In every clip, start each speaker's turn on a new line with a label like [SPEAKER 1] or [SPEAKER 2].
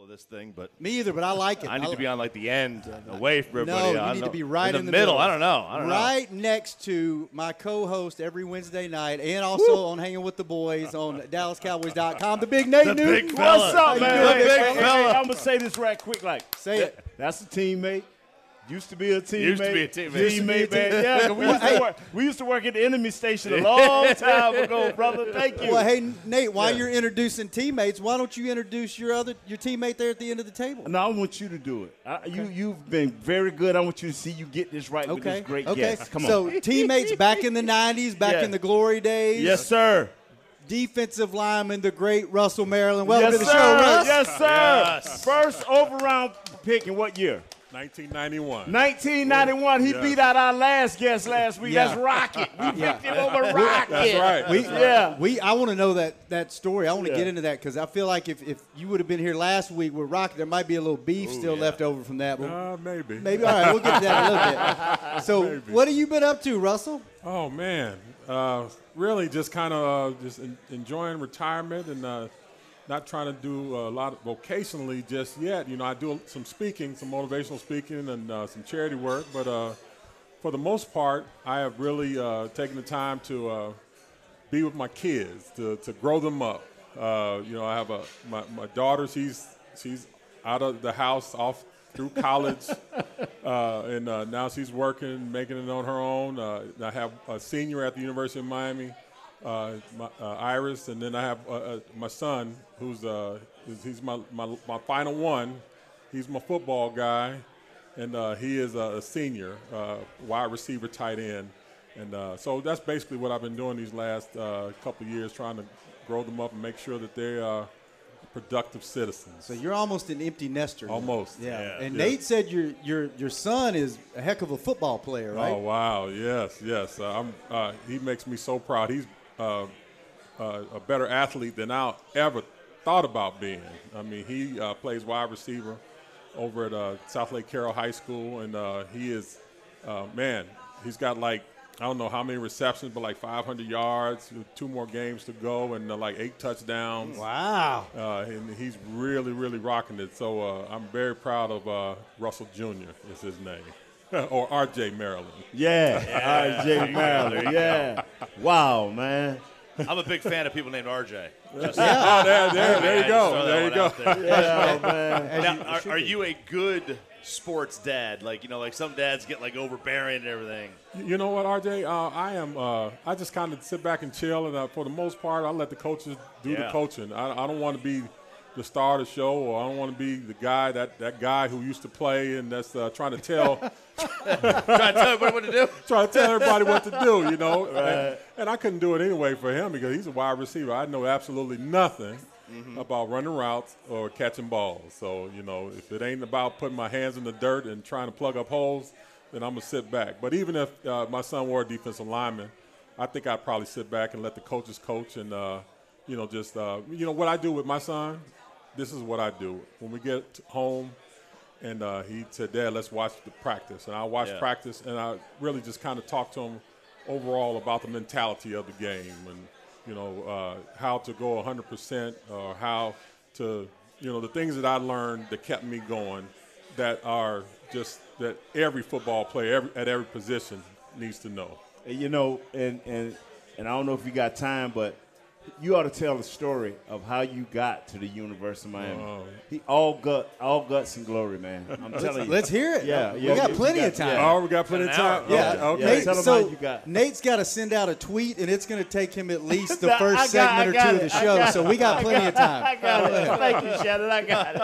[SPEAKER 1] of this thing, but
[SPEAKER 2] Me either, but I like it.
[SPEAKER 1] I need
[SPEAKER 2] li-
[SPEAKER 1] to be on like the end, away from everybody.
[SPEAKER 2] No,
[SPEAKER 1] everybody.
[SPEAKER 2] you
[SPEAKER 1] I don't
[SPEAKER 2] need to be right
[SPEAKER 1] in the, middle. I don't know. I don't know.
[SPEAKER 2] right next to my co-host every Wednesday night, and also on Hanging with the Boys on DallasCowboys.com. The big Nate
[SPEAKER 1] The
[SPEAKER 2] Newton.
[SPEAKER 1] big fella.
[SPEAKER 3] What's up, man?
[SPEAKER 2] doing,
[SPEAKER 3] Hey,
[SPEAKER 2] big
[SPEAKER 3] hey,
[SPEAKER 2] fella?
[SPEAKER 3] hey, I'm gonna say this right quick. Like,
[SPEAKER 2] Say it.
[SPEAKER 3] That's a teammate. Used to be a teammate.
[SPEAKER 1] Used to be a teammate.
[SPEAKER 3] Used to be a man. Yeah, we used,
[SPEAKER 2] Hey.
[SPEAKER 3] to work, we used to work at the enemy station a long time ago, brother. Thank you.
[SPEAKER 2] Well, hey Nate, while you're introducing teammates, why don't you introduce your other your teammate there at the end of the table?
[SPEAKER 3] No, I want you to do it. I, you you've been very good. I want you to see you get this right with
[SPEAKER 2] Okay.
[SPEAKER 3] this great
[SPEAKER 2] okay.
[SPEAKER 3] guest. Come on.
[SPEAKER 2] So teammates back in the '90s, back
[SPEAKER 3] Yeah.
[SPEAKER 2] in the glory days.
[SPEAKER 3] yes, sir.
[SPEAKER 2] Defensive lineman, the great Russell Maryland. Welcome
[SPEAKER 3] yes,
[SPEAKER 2] to the
[SPEAKER 3] sir.
[SPEAKER 2] show, Russ.
[SPEAKER 3] Yes, sir.
[SPEAKER 1] Yes.
[SPEAKER 3] First overround pick in what year?
[SPEAKER 4] 1991.
[SPEAKER 3] 1991. He
[SPEAKER 4] Yeah.
[SPEAKER 3] beat out our last guest last week.
[SPEAKER 2] Yeah.
[SPEAKER 3] That's Rocket. We
[SPEAKER 2] Yeah.
[SPEAKER 3] picked him over Rocket.
[SPEAKER 4] That's right.
[SPEAKER 2] We,
[SPEAKER 3] Yeah.
[SPEAKER 2] we. I want to know that that story. I want to
[SPEAKER 3] Yeah.
[SPEAKER 2] get into that because I feel like if, if you would have been here last week with Rocket, there might be a little beef still left over from that. But
[SPEAKER 4] Uh, maybe.
[SPEAKER 2] maybe all right, we'll get to that in a little bit. So,
[SPEAKER 4] Maybe.
[SPEAKER 2] what have you been up to, Russell?
[SPEAKER 4] Oh man, uh, really just kind of uh, just en- enjoying retirement and uh, not trying to do a lot vocationally just yet. You know, I do some speaking, some motivational speaking, and uh, some charity work. But uh, for the most part, I have really uh, taken the time to uh, be with my kids to, to grow them up. Uh, you know, I have a my, my daughter. She's she's out of the house off through college, uh, and now she's working, making it on her own. I have a senior at the University of Miami, uh, my, uh, Iris, and then I have uh, uh, my son, who's uh, is- he's my, my my final one. He's my football guy, and uh, he is a, a senior, uh, wide receiver, tight end. And uh, so that's basically what I've been doing these last uh, couple of years, trying to grow them up and make sure that they are productive citizens.
[SPEAKER 2] So you're almost an empty nester. now.
[SPEAKER 4] Almost.
[SPEAKER 2] Yeah.
[SPEAKER 4] Yeah.
[SPEAKER 2] And
[SPEAKER 4] Yeah.
[SPEAKER 2] Nate said your your your son is a heck of a football player, right?
[SPEAKER 4] Oh wow! Yes, yes. Uh, I'm. Uh, he makes me so proud. He's uh, uh, a better athlete than I ever thought about being. I mean, he uh, plays wide receiver over at uh, Southlake Carroll High School, and uh, he is, uh, man. He's got like I don't know how many receptions, but like 500 yards, two more games to go, and uh, like eight touchdowns.
[SPEAKER 2] Wow.
[SPEAKER 4] Uh, and he's really, really rocking it. So uh, I'm very proud of uh, Russell Jr. is his name, or R.J. Maryland.
[SPEAKER 3] Yeah. R.J. Maryland. Yeah. Wow, man.
[SPEAKER 1] I'm a big fan of people named RJ. Just-
[SPEAKER 4] Oh, there, there, there you go. There you go.
[SPEAKER 1] there.
[SPEAKER 3] Yeah, man.
[SPEAKER 1] Now, are, are you a good sports dad? Like you know, like some dads get like overbearing and everything.
[SPEAKER 4] You know what, RJ? Uh, I am. Uh, I just kind of sit back and chill, and uh, for the most part, I let the coaches do the coaching. I, I don't want to be the star of the show, or I don't want to be the guy that that guy who used to play and that's uh, trying to tell
[SPEAKER 1] Trying to tell everybody what to do.
[SPEAKER 4] trying to tell everybody what to do. You know, and, and I couldn't do it anyway for him because he's a wide receiver. I know absolutely nothing. About running routes or catching balls. So, you know, if it ain't about putting my hands in the dirt and trying to plug up holes, then I'm to sit back. But even if uh, my son were a defensive lineman, I think I'd probably sit back and let the coaches coach and, uh, you know, just, uh, you know, what I do with my son, this is what I do. When we get home, and uh, he said, Dad, let's watch the practice. And I watched
[SPEAKER 1] Yeah.
[SPEAKER 4] practice, and I really just kind of talked to him overall about the mentality of the game and, you know, uh, how to go 100% or how to, you know, the things that I learned that kept me going that are just that every football player every, at every position needs to know.
[SPEAKER 3] And, you know, and, and and I don't know if you got time, but you ought to tell the story of how you got to the University of Miami.
[SPEAKER 4] Oh.
[SPEAKER 3] He all gut, all guts and glory, man. I'm telling you.
[SPEAKER 2] Let's hear it.
[SPEAKER 3] Yeah,
[SPEAKER 2] we
[SPEAKER 3] yeah,
[SPEAKER 2] got
[SPEAKER 3] you
[SPEAKER 2] plenty
[SPEAKER 3] got-
[SPEAKER 2] of time.
[SPEAKER 3] yeah.
[SPEAKER 4] Oh, we got plenty of time.
[SPEAKER 1] hour.
[SPEAKER 2] Yeah,
[SPEAKER 4] Okay. okay.
[SPEAKER 3] Yeah,
[SPEAKER 2] Nate,
[SPEAKER 3] tell 'em
[SPEAKER 2] so
[SPEAKER 3] how you got.
[SPEAKER 2] Nate's got to send out a tweet, and it's going to take him at least the first
[SPEAKER 3] got-
[SPEAKER 2] segment or
[SPEAKER 3] got
[SPEAKER 2] two of the show. So we got plenty of time.
[SPEAKER 3] I got it. Thank you, Shannon. I got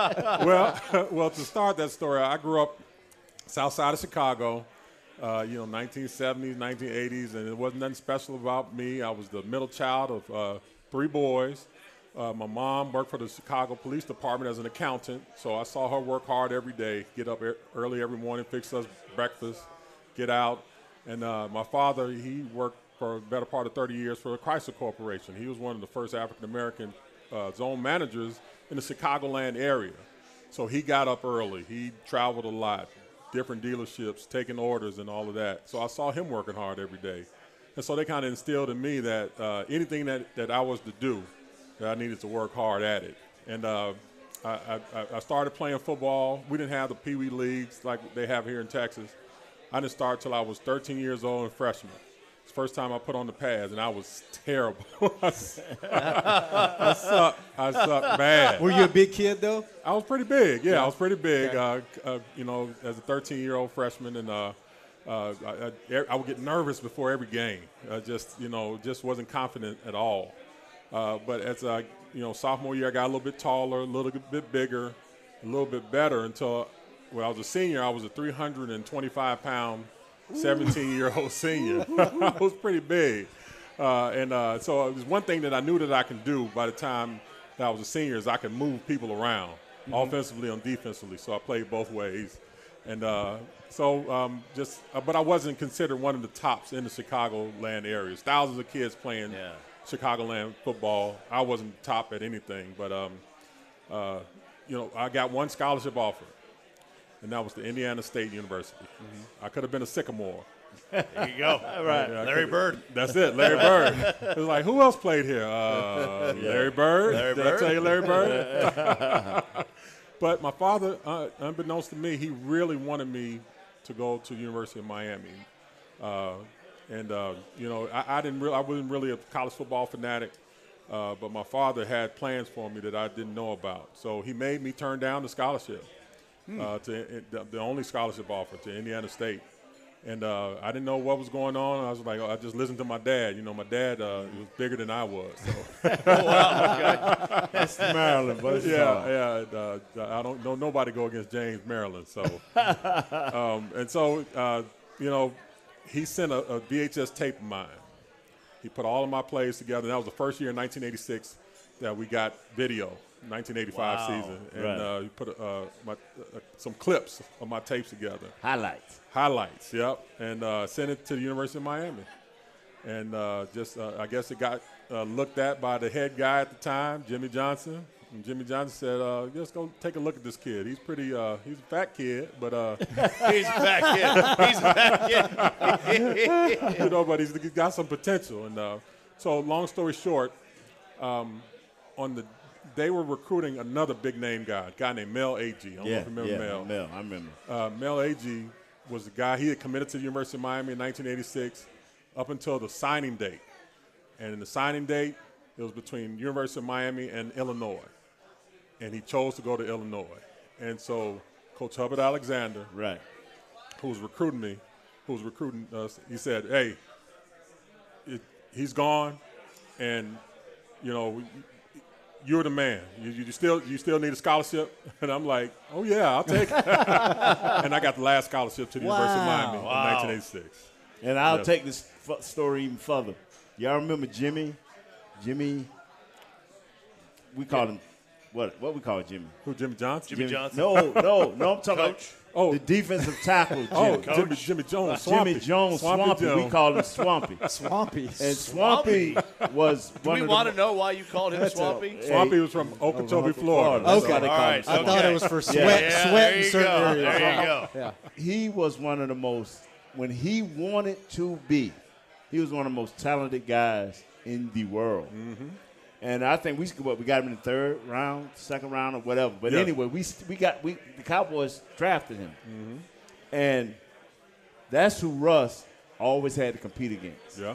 [SPEAKER 3] it.
[SPEAKER 4] well, well, to start that story, I grew up south side of Chicago, uh, you know, 1970s, 1980s, and it wasn't nothing special about me. I was the middle child of uh, three boys. Uh, my mom worked for the Chicago Police Department as an accountant, so I saw her work hard every day, get up early every morning, fix us breakfast, get out. And uh, my father, he worked for a better part of 30 years for the Chrysler Corporation. He was one of the first African American uh, zone managers in the Chicagoland area. So he got up early. He traveled a lot, different dealerships, taking orders and all of that. So I saw him working hard every day. And so they kind of instilled in me that uh, anything that, that I was to do, that I needed to work hard at it. And uh, I, I, I started playing football. We didn't have the Pee Wee leagues like they have here in Texas. I didn't start till I was 13 years old and freshman. It's the first time I put on the pads, and I was terrible. I sucked. I sucked. I sucked bad.
[SPEAKER 2] Were you a big kid though?
[SPEAKER 4] I was pretty big. Yeah, I was pretty big. Uh, uh, you know, as a 13 year old freshman, and uh, uh, I, I, I, would get nervous before every game. I just, you know, just wasn't confident at all. Uh, but as I, you know, sophomore year, I got a little bit taller, a little bit bigger, a little bit better until when I was a senior, I was a 325 pound, 17 year old senior. I was pretty big. Uh, and uh, so it was one thing that I knew that I can do by the time that I was a senior is I could move people around, mm-hmm. offensively and defensively. So I played both ways. And uh, so um, just, uh, but I wasn't considered one of the tops in the Chicagoland areas. Thousands of kids playing yeah. Chicagoland football. I wasn't top at anything, but um, uh, you know, I got one scholarship offer and that was the Indiana State University. Mm-hmm. I could have been a Sycamore.
[SPEAKER 1] There you go. right. Yeah, Larry Bird.
[SPEAKER 4] That's it, Larry Bird. it was like, who else played here? Uh, yeah. Larry Bird.
[SPEAKER 1] Larry
[SPEAKER 4] Did
[SPEAKER 1] Bird?
[SPEAKER 4] I tell you Larry Bird? but my father, uh, unbeknownst to me, he really wanted me to go to the University of Miami. Uh, and, uh, you know, I, I didn't really, I wasn't really a college football fanatic. Uh, but my father had plans for me that I didn't know about. So he made me turn down the scholarship hmm. uh, to the, the, only scholarship offer to Indiana State. And uh, I didn't know what was going on. I was like, oh, I just listened to my dad. You know, my dad uh, was bigger than I was. So.
[SPEAKER 1] oh, wow, okay. That's
[SPEAKER 3] Maryland, but
[SPEAKER 4] yeah, yeah. Uh, I don't know nobody go against James Maryland. So, um, and so uh, you know, he sent a, a VHS tape of mine. He put all of my plays together. And that was the first year in 1986 that we got video 1985 wow. season, and right. uh, you put uh, my, uh, some clips of my tapes together.
[SPEAKER 3] Highlights.
[SPEAKER 4] Highlights. Yep, and uh, sent it to the University of Miami, and uh, just uh, I guess it got looked at by the head guy at the time, Jimmy Johnson. And Jimmy Johnson said, uh, "Just go take a look at this kid. He's pretty. Uh, he's a fat kid, but uh,
[SPEAKER 1] he's a fat kid. He's a fat
[SPEAKER 4] kid. you know, but he's, he's got some potential. And so, long story short, um, on the they were recruiting another big name guy, a guy named Mel Agee. I don't
[SPEAKER 3] yeah,
[SPEAKER 4] know if you remember
[SPEAKER 3] yeah,
[SPEAKER 4] Mel.
[SPEAKER 3] Mel, I remember.
[SPEAKER 4] Uh, Mel Agee was the guy, he had committed to the University of Miami in 1986 up until the signing date. And in the signing date, it was between University of Miami and Illinois. And he chose to go to Illinois. And so Coach Hubbard Alexander,
[SPEAKER 3] right,
[SPEAKER 4] who was recruiting me, who was recruiting us, he said, hey, it, he's gone, and, you know, you're the man. You, you, still you still need a scholarship, and I'm like, oh yeah, I'll take it. and I got the last scholarship to the
[SPEAKER 2] wow.
[SPEAKER 4] University of Miami
[SPEAKER 1] wow.
[SPEAKER 4] in 1986.
[SPEAKER 3] And I'll yes. take this f- story even further. Y'all remember Jimmy? Jimmy. We call yeah. him what? What we call Jimmy?
[SPEAKER 4] Who? Jimmy Johnson?
[SPEAKER 1] Jimmy, Jimmy Johnson?
[SPEAKER 3] No, no, no. I'm talking
[SPEAKER 1] Coach.
[SPEAKER 3] Oh, the defensive tackle.
[SPEAKER 4] Oh, Jimmy. Oh, Jimmy, Jimmy Jones. Swampy.
[SPEAKER 3] Jimmy Jones, Swampy.
[SPEAKER 4] Swampy
[SPEAKER 3] Jones. We call him Swampy.
[SPEAKER 2] Swampy.
[SPEAKER 3] And Swampy, was
[SPEAKER 1] Do
[SPEAKER 3] one
[SPEAKER 1] we want to know why you called him Swampy?
[SPEAKER 4] A, Swampy was from Okeechobee, Florida.
[SPEAKER 2] Okay.
[SPEAKER 3] All
[SPEAKER 2] right.
[SPEAKER 3] I
[SPEAKER 2] thought it was for sweat,
[SPEAKER 1] yeah,
[SPEAKER 2] sweat in certain
[SPEAKER 1] go.
[SPEAKER 2] areas.
[SPEAKER 1] There you go.
[SPEAKER 2] Yeah.
[SPEAKER 3] He was one of the most, when he wanted to be, he was one of the most talented guys in the world.
[SPEAKER 4] Mm-hmm.
[SPEAKER 3] And I think we what we got him in the third round, second round, or whatever. But anyway, we we got we the Cowboys drafted him,
[SPEAKER 4] mm-hmm.
[SPEAKER 3] and that's who Russ always had to compete against.
[SPEAKER 4] Yeah,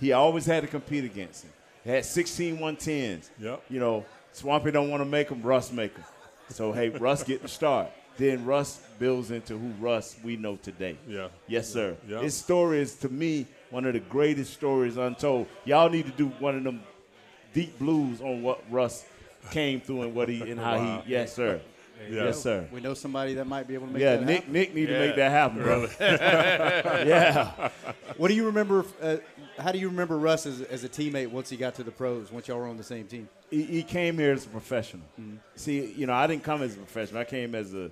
[SPEAKER 3] he always had to compete against him. He had 16 110s.
[SPEAKER 4] Yeah,
[SPEAKER 3] you know, Swampy don't want to make him, Russ make him. So hey, Russ get the start. Then Russ builds into who Russ we know today.
[SPEAKER 4] Yeah.
[SPEAKER 3] Yes, sir.
[SPEAKER 4] Yeah.
[SPEAKER 3] His story is to me one of the greatest stories untold. Y'all need to do one of them deep blues on what Russ came through and what he and how
[SPEAKER 4] wow.
[SPEAKER 3] he. Yes, sir.
[SPEAKER 4] Yeah.
[SPEAKER 3] Yes, sir.
[SPEAKER 2] We know somebody that might be able to make
[SPEAKER 3] yeah,
[SPEAKER 2] that
[SPEAKER 3] Nick,
[SPEAKER 2] happen.
[SPEAKER 3] Nick need
[SPEAKER 1] Yeah.
[SPEAKER 3] to make that happen, brother. yeah.
[SPEAKER 2] What do you remember? Uh, how do you remember Russ as, as a teammate once he got to the pros? Once y'all were on the same team?
[SPEAKER 3] He, he came here as a professional.
[SPEAKER 2] Mm-hmm.
[SPEAKER 3] See, you know, I didn't come as a professional. I came as a,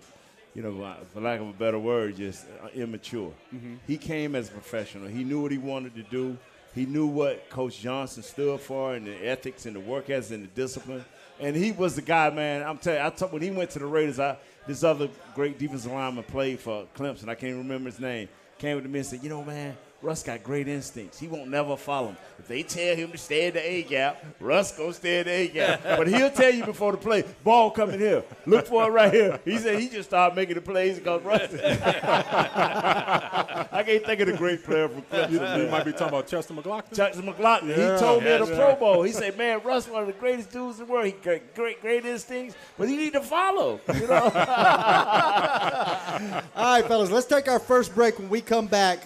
[SPEAKER 3] you know, for lack of a better word, just uh, immature.
[SPEAKER 2] Mm-hmm.
[SPEAKER 3] He came as a professional. He knew what he wanted to do. He knew what Coach Johnson stood for and the ethics and the work ethic and the discipline. And he was the guy, man. I'm telling you, I told, when he went to the Raiders, I, this other great defensive lineman played for Clemson. I can't remember his name. Came to me and said, you know, man, Russ got great instincts. He won't never follow him. If they tell him to stay in the A gap, Russ gonna stay in the A gap. but he'll tell you before the play, ball coming here. Look for it right here. He said he just started making the plays because Russ. I can't think of the great player from Clemson.
[SPEAKER 4] You,
[SPEAKER 3] man.
[SPEAKER 4] you might be talking about Chester McGlockton.
[SPEAKER 3] Jackson McGlockton.
[SPEAKER 4] Yeah.
[SPEAKER 3] he told me at the
[SPEAKER 4] yeah.
[SPEAKER 3] Pro Bowl. He said, "Man, Russ one of the greatest dudes in the world. He got great, great instincts, but he need to follow. You know,
[SPEAKER 2] All right, fellas, let's take our first break. When we come back,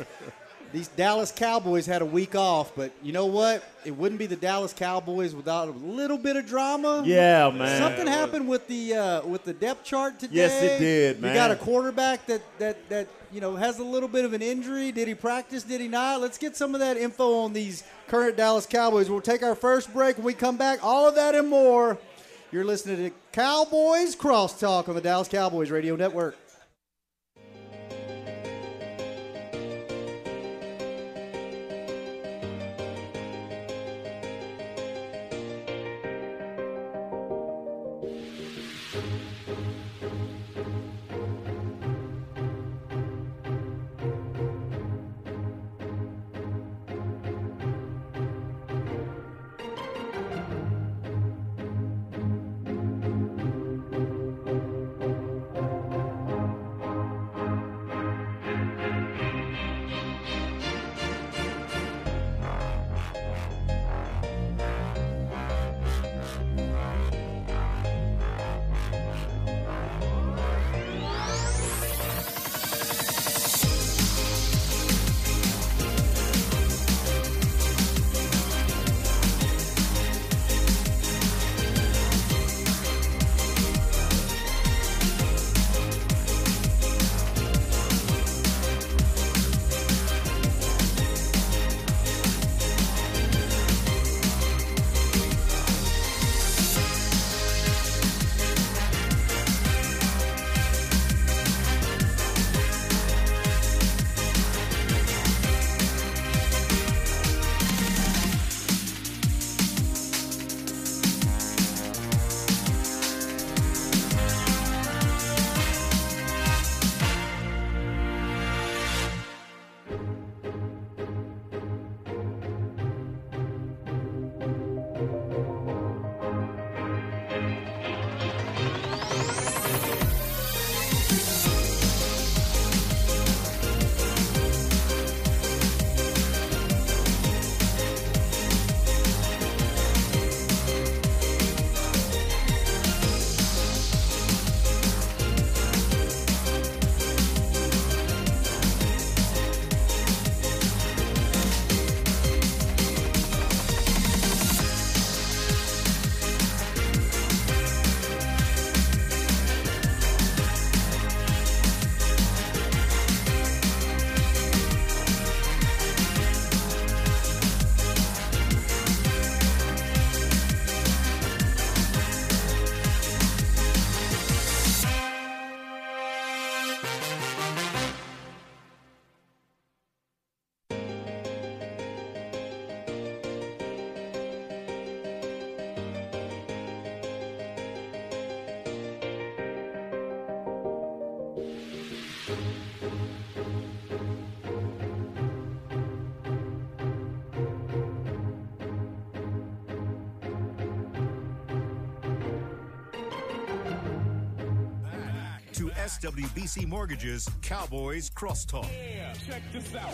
[SPEAKER 2] these Dallas Cowboys had a week off, but you know what? It wouldn't be the Dallas Cowboys without a little bit of drama.
[SPEAKER 3] yeah, man.
[SPEAKER 2] Something happened with the uh, with the depth chart today.
[SPEAKER 3] Yes, it did, man.
[SPEAKER 2] You got a quarterback that that that you know has a little bit of an injury. Did he practice? Did he not? Let's get some of that info on these current Dallas Cowboys. We'll take our first break. When we come back, all of that and more. You're listening to Cowboys Crosstalk on the Dallas Cowboys Radio Network.
[SPEAKER 5] To SWBC Mortgage's Cowboys Crosstalk.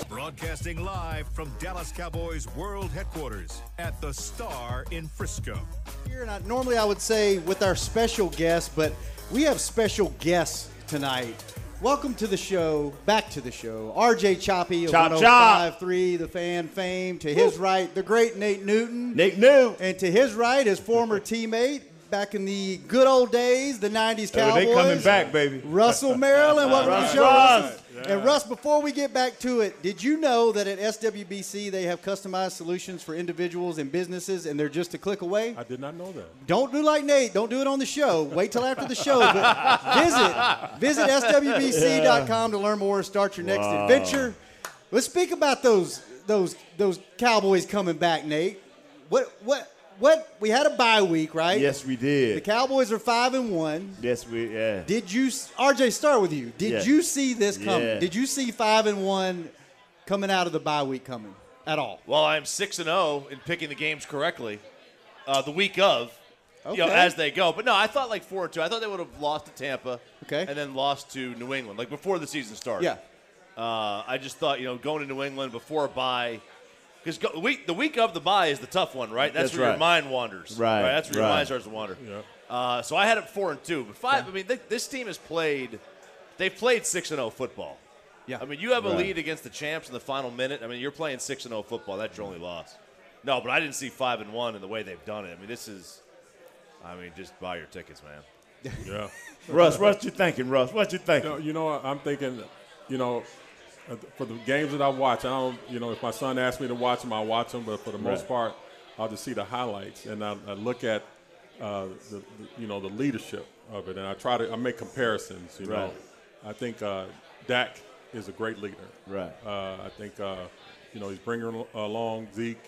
[SPEAKER 5] Broadcasting live from Dallas Cowboys World Headquarters at the Star in Frisco.
[SPEAKER 2] Here, and I, normally I would say with our special guest, but we have special guests tonight. Welcome to the show, back to the show. RJ Choppy of
[SPEAKER 3] Chop, chop.
[SPEAKER 2] 105.3, the fan fame. To his right, the great Nate Newton.
[SPEAKER 3] Nate New.
[SPEAKER 2] And to his right, his former teammate back in the good old days, the 90s Cowboys.
[SPEAKER 3] they coming back, baby.
[SPEAKER 2] Russell Maryland, welcome to the show.
[SPEAKER 3] Russ.
[SPEAKER 2] Russell. And Russ, before we get back to it, did you know that at SWBC they have customized solutions for individuals and businesses, and they're just a click away?
[SPEAKER 4] I did not know that.
[SPEAKER 2] Don't do like Nate. Don't do it on the show. Wait till after the show. But visit visit swbc.com to learn more and start your next adventure. Let's speak about those those those Cowboys coming back, Nate. What what what? We had a bye week, right?
[SPEAKER 3] Yes, we did. The.
[SPEAKER 2] Cowboys are five and one.
[SPEAKER 3] Yes, we. Yeah.
[SPEAKER 2] Did you, RJ? Start with you. Did
[SPEAKER 3] Yeah.
[SPEAKER 2] you see this coming?
[SPEAKER 3] Yeah.
[SPEAKER 2] Did you see five and one coming out of the bye week coming at all?
[SPEAKER 1] Well, I'm six and zero in picking the games correctly. Uh, the week of, you know, as they go. But no, I thought like four or two. I thought they would have lost to Tampa,
[SPEAKER 2] Okay.
[SPEAKER 1] and then lost to New England, like before the season started.
[SPEAKER 2] Yeah.
[SPEAKER 1] Uh, I just thought, you know, going to New England before a bye, because the week the week of the bye is the tough one, right? That's,
[SPEAKER 3] That's
[SPEAKER 1] where your mind wanders.
[SPEAKER 3] Right, right?
[SPEAKER 1] That's where your mind starts to wander.
[SPEAKER 4] Yeah.
[SPEAKER 1] Uh, so I had it four and two, but five. I mean, th- this team has played. They've played six and zero football.
[SPEAKER 2] Yeah.
[SPEAKER 1] I mean, you have a
[SPEAKER 3] Right.
[SPEAKER 1] lead against the champs in the final minute. I mean, you're playing six and zero football. That's your only loss. No, but I didn't see five and one in the way they've done it. I mean, this is. I mean, just buy your tickets, man.
[SPEAKER 4] Yeah.
[SPEAKER 3] Russ, what you thinking, Russ? What you thinking?
[SPEAKER 4] No, you know, what? I'm thinking, you know, for the games that I watch, I don't, you know, if my son asks me to watch them, I watch them. But for the most part, I'll just see the highlights and I, I look at, uh, the, the, you know, the leadership of it, and I try to I make comparisons. You know, I think uh, Dak is a great leader.
[SPEAKER 3] Right.
[SPEAKER 4] Uh, I think, uh, you know, he's bringing along Zeke,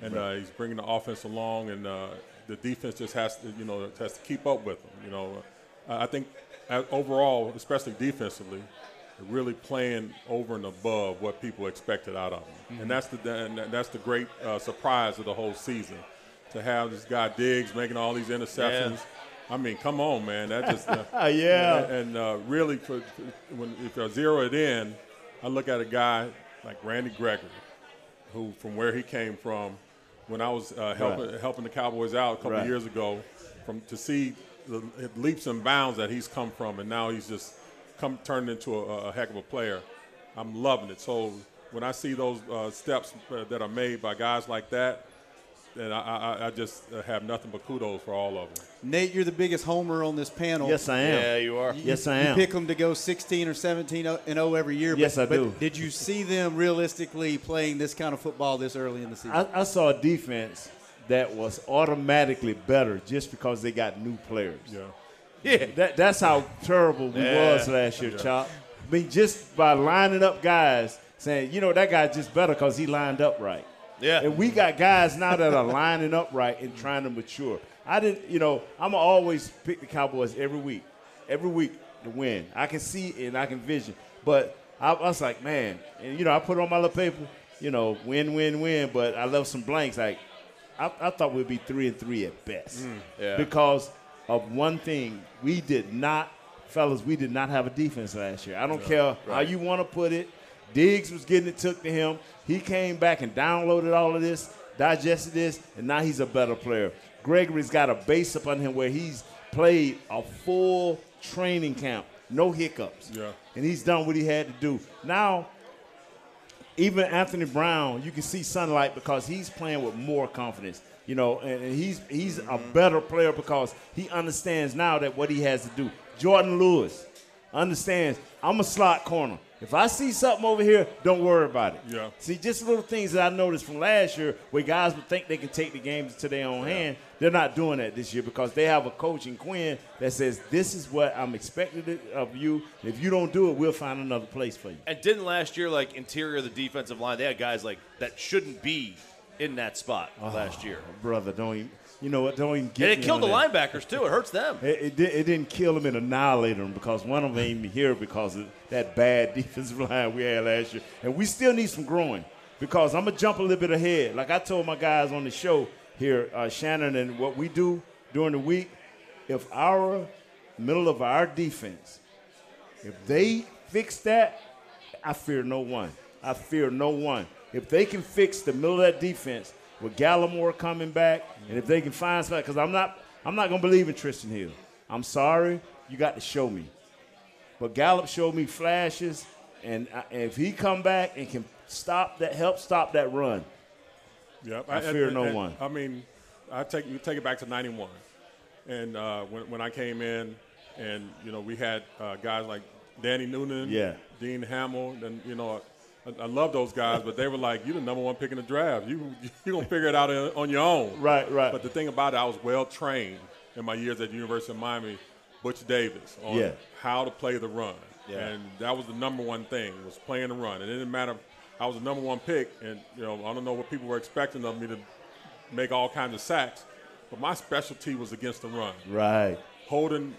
[SPEAKER 4] and uh, he's bringing the offense along, and uh, the defense just has to, you know, has to keep up with him. You know, I think uh, overall, especially defensively, really playing over and above what people expected out of them, and that's the and that's the great uh, surprise of the whole season to have this guy Diggs making all these interceptions. I mean, come on, man, that just. Uh,
[SPEAKER 3] Yeah.
[SPEAKER 4] and, and, uh, really, for, for- when if I zero it in, I look at a guy like Randy Gregory, who from where he came from, when I was uh, helping helping the Cowboys out a couple
[SPEAKER 3] Right.
[SPEAKER 4] of years ago, from to see the leaps and bounds that he's come from, and now he's just come turned into a, a heck of a player. I'm loving it. So when I see those uh, steps uh, that are made by guys like that, then I, I, I just uh, have nothing but kudos for all of them.
[SPEAKER 2] Nate, you're the biggest homer on this panel.
[SPEAKER 3] Yes, I am.
[SPEAKER 1] Yeah, you are.
[SPEAKER 3] Yes, I am.
[SPEAKER 2] You
[SPEAKER 3] am.
[SPEAKER 2] pick them to go 16 or 17 and 0 every year.
[SPEAKER 3] Yes,
[SPEAKER 2] but,
[SPEAKER 3] I do.
[SPEAKER 2] But did you see them realistically playing this kind of football this early in the season?
[SPEAKER 3] I, I saw a defense that was automatically better just because they got new players.
[SPEAKER 4] Yeah.
[SPEAKER 1] Yeah.
[SPEAKER 3] That, that's how terrible we
[SPEAKER 1] Yeah.
[SPEAKER 3] was last year, Chop. I mean, just by lining up guys, saying, you know, that guy's just better because he lined up right.
[SPEAKER 1] Yeah.
[SPEAKER 3] And we got guys now that are lining up right and trying to mature. I didn't, you know, I'm always pick the Cowboys every week, every week to win. I can see and I can vision. But I, I was like, man, and you know, I put it on my little paper, you know, win, win, win. But I left some blanks. Like, I, I thought we'd be three and three at best mm,
[SPEAKER 1] Yeah.
[SPEAKER 3] because of one thing. We did not, fellas, we did not have a defense last year. I don't care how you want to put it. Diggs was getting it took to him. He came back and downloaded all of this, digested this, and now he's a better player. Gregory's got a base up on him where he's played a full training camp, no hiccups.
[SPEAKER 4] Yeah.
[SPEAKER 3] And he's done what he had to do. Now, even Anthony Brown, you can see sunlight because he's playing with more confidence. You know, and, and he's he's a better player because he understands now that what he has to do. Jourdan Lewis understands I'm a slot corner. If I see something over here, don't worry about it.
[SPEAKER 4] Yeah.
[SPEAKER 3] See, just little things that I noticed from last year where guys would think they can take the games into their own hand. They're not doing that this year because they have a coach in Quinn that says, This is what I'm expecting of you. If you don't do it, we'll find another place for you.
[SPEAKER 1] And didn't last year, like interior of the defensive line, they had guys like that shouldn't be in that spot last year.
[SPEAKER 3] Brother, don't even, you know what? Don't even get
[SPEAKER 1] And it killed the
[SPEAKER 3] that.
[SPEAKER 1] linebackers too. It hurts them.
[SPEAKER 3] It, it, it didn't kill them and annihilate them because one of them ain't here because of that bad defensive line we had last year. And we still need some growing because I'm to jump a little bit ahead. Like I told my guys on the show here, uh, Shannon, and what we do during the week, if our middle of our defense, if they fix that, I fear no one. I fear no one. If they can fix the middle of that defense with Gallimore coming back, and if they can find something, because I'm not, I'm not gonna believe in Trysten Hill. I'm sorry, you got to show me. But Gallup showed me flashes, and, I, and if he come back and can stop that, help stop that run,
[SPEAKER 4] Yeah,
[SPEAKER 3] I fear no one.
[SPEAKER 4] I mean, I take you take it back to '91, and uh, when when I came in, and you know we had uh, guys like Danny Noonan,
[SPEAKER 3] Yeah.
[SPEAKER 4] Dean Hamel, and you know. I, I love those guys, but they were like, "You're the number one pick in the draft. You you gonna figure it out on on your own."
[SPEAKER 3] Right, right.
[SPEAKER 4] But the thing about it, I was well trained in my years at the University of Miami, Butch Davis, on
[SPEAKER 3] Yeah.
[SPEAKER 4] how to play the run,
[SPEAKER 1] Yeah.
[SPEAKER 4] and that was the number one thing was playing the run. And It didn't matter. I was the number one pick, and you know I don't know what people were expecting of me to make all kinds of sacks, but my specialty was against the run,
[SPEAKER 3] right?
[SPEAKER 4] holding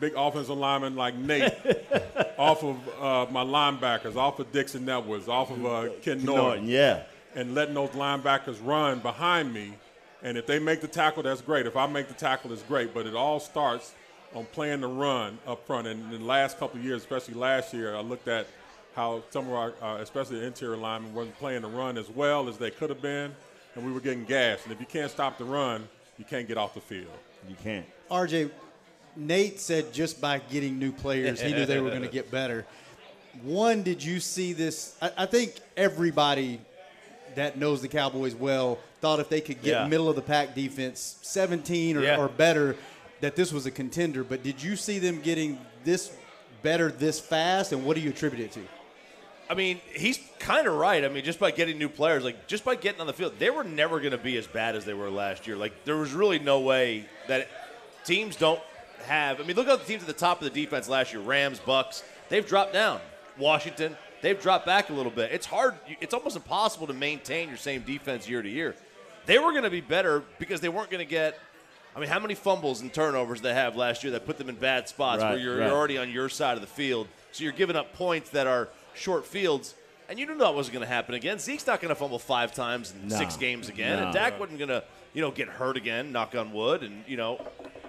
[SPEAKER 4] big offensive linemen like Nate off of uh, my linebackers, off of Dixon Edwards, off of uh, Ken Norton,
[SPEAKER 3] Norton, yeah.
[SPEAKER 4] and letting those linebackers run behind me. And if they make the tackle, that's great. If I make the tackle, it's great. But it all starts on playing the run up front. And in the last couple of years, especially last year, I looked at how some of our, uh, especially the interior linemen, wasn't playing the run as well as they could have been, and we were getting gassed. And if you can't stop the run, you can't get off the field.
[SPEAKER 3] You can't.
[SPEAKER 2] RJ, Nate said just by getting new players, he knew they were going to get better. One, did you see this? I, I think everybody that knows the Cowboys well thought if they could get
[SPEAKER 1] Yeah.
[SPEAKER 2] middle of the pack defense, 17 or,
[SPEAKER 1] Yeah.
[SPEAKER 2] or better, that this was a contender. But did you see them getting this better this fast? And what do you attribute it to?
[SPEAKER 1] I mean, he's kind of right. I mean, just by getting new players, like just by getting on the field, they were never going to be as bad as they were last year. Like there was really no way that teams don't have. I mean, look at the teams at the top of the defense last year: Rams, Bucks. They've dropped down. Washington, they've dropped back a little bit. It's hard. It's almost impossible to maintain your same defense year to year. They were going to be better because they weren't going to get. I mean, how many fumbles and turnovers they have last year that put them in bad spots where you're,
[SPEAKER 3] right.
[SPEAKER 1] you're already on your side of the field, so you're giving up points that are short fields, and you knew that wasn't going to happen again. Zeke's not going to fumble five times in
[SPEAKER 3] Nah,
[SPEAKER 1] six games again,
[SPEAKER 3] nah.
[SPEAKER 1] and Dak wasn't going to, you know, get hurt again. Knock on wood, and you know,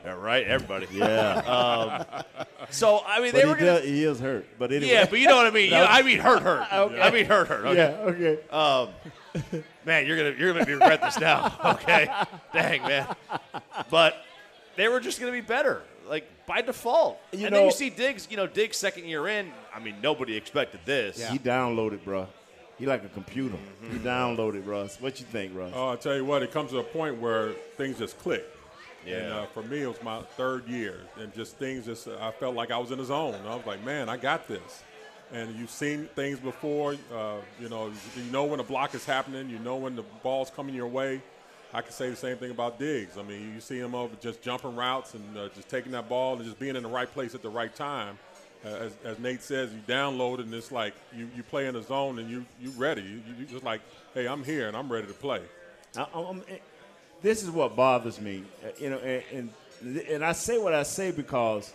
[SPEAKER 1] yeah, right, everybody.
[SPEAKER 3] Yeah.
[SPEAKER 1] So I mean,
[SPEAKER 3] but
[SPEAKER 1] they
[SPEAKER 3] he,
[SPEAKER 1] were going
[SPEAKER 3] does, he is hurt. But anyway.
[SPEAKER 1] Yeah, but you know what I mean. You know, I mean, hurt, hurt. I mean, hurt, hurt. Okay.
[SPEAKER 3] yeah, okay.
[SPEAKER 1] Man, you're gonna you're gonna make me regret this now. Okay, dang man. But they were just gonna be better, like by default.
[SPEAKER 3] You
[SPEAKER 1] and then you see Diggs. You know, Diggs second year in. I mean, nobody expected this.
[SPEAKER 3] He downloaded, bro. He like a computer.
[SPEAKER 1] Mm-hmm.
[SPEAKER 3] He downloaded, Russ. What you think, Russ?
[SPEAKER 4] Oh, I'll tell you what, it comes to a point where things just click. And
[SPEAKER 1] Yeah.
[SPEAKER 4] uh, for me, it was my third year, and just things just I felt like I was in a zone. I was like, man, I got this. And you've seen things before. Uh, you know, you know when a block is happening. You know when the ball's coming your way. I can say the same thing about Diggs. I mean, you see him over just jumping routes and uh, just taking that ball and just being in the right place at the right time. Uh, as, as Nate says, you download it and it's like you, you play in a zone and you you ready. You, you just like, hey, I'm here and I'm ready to play.
[SPEAKER 3] I, I'm- this is what bothers me, uh, you know, and, and and I say what I say because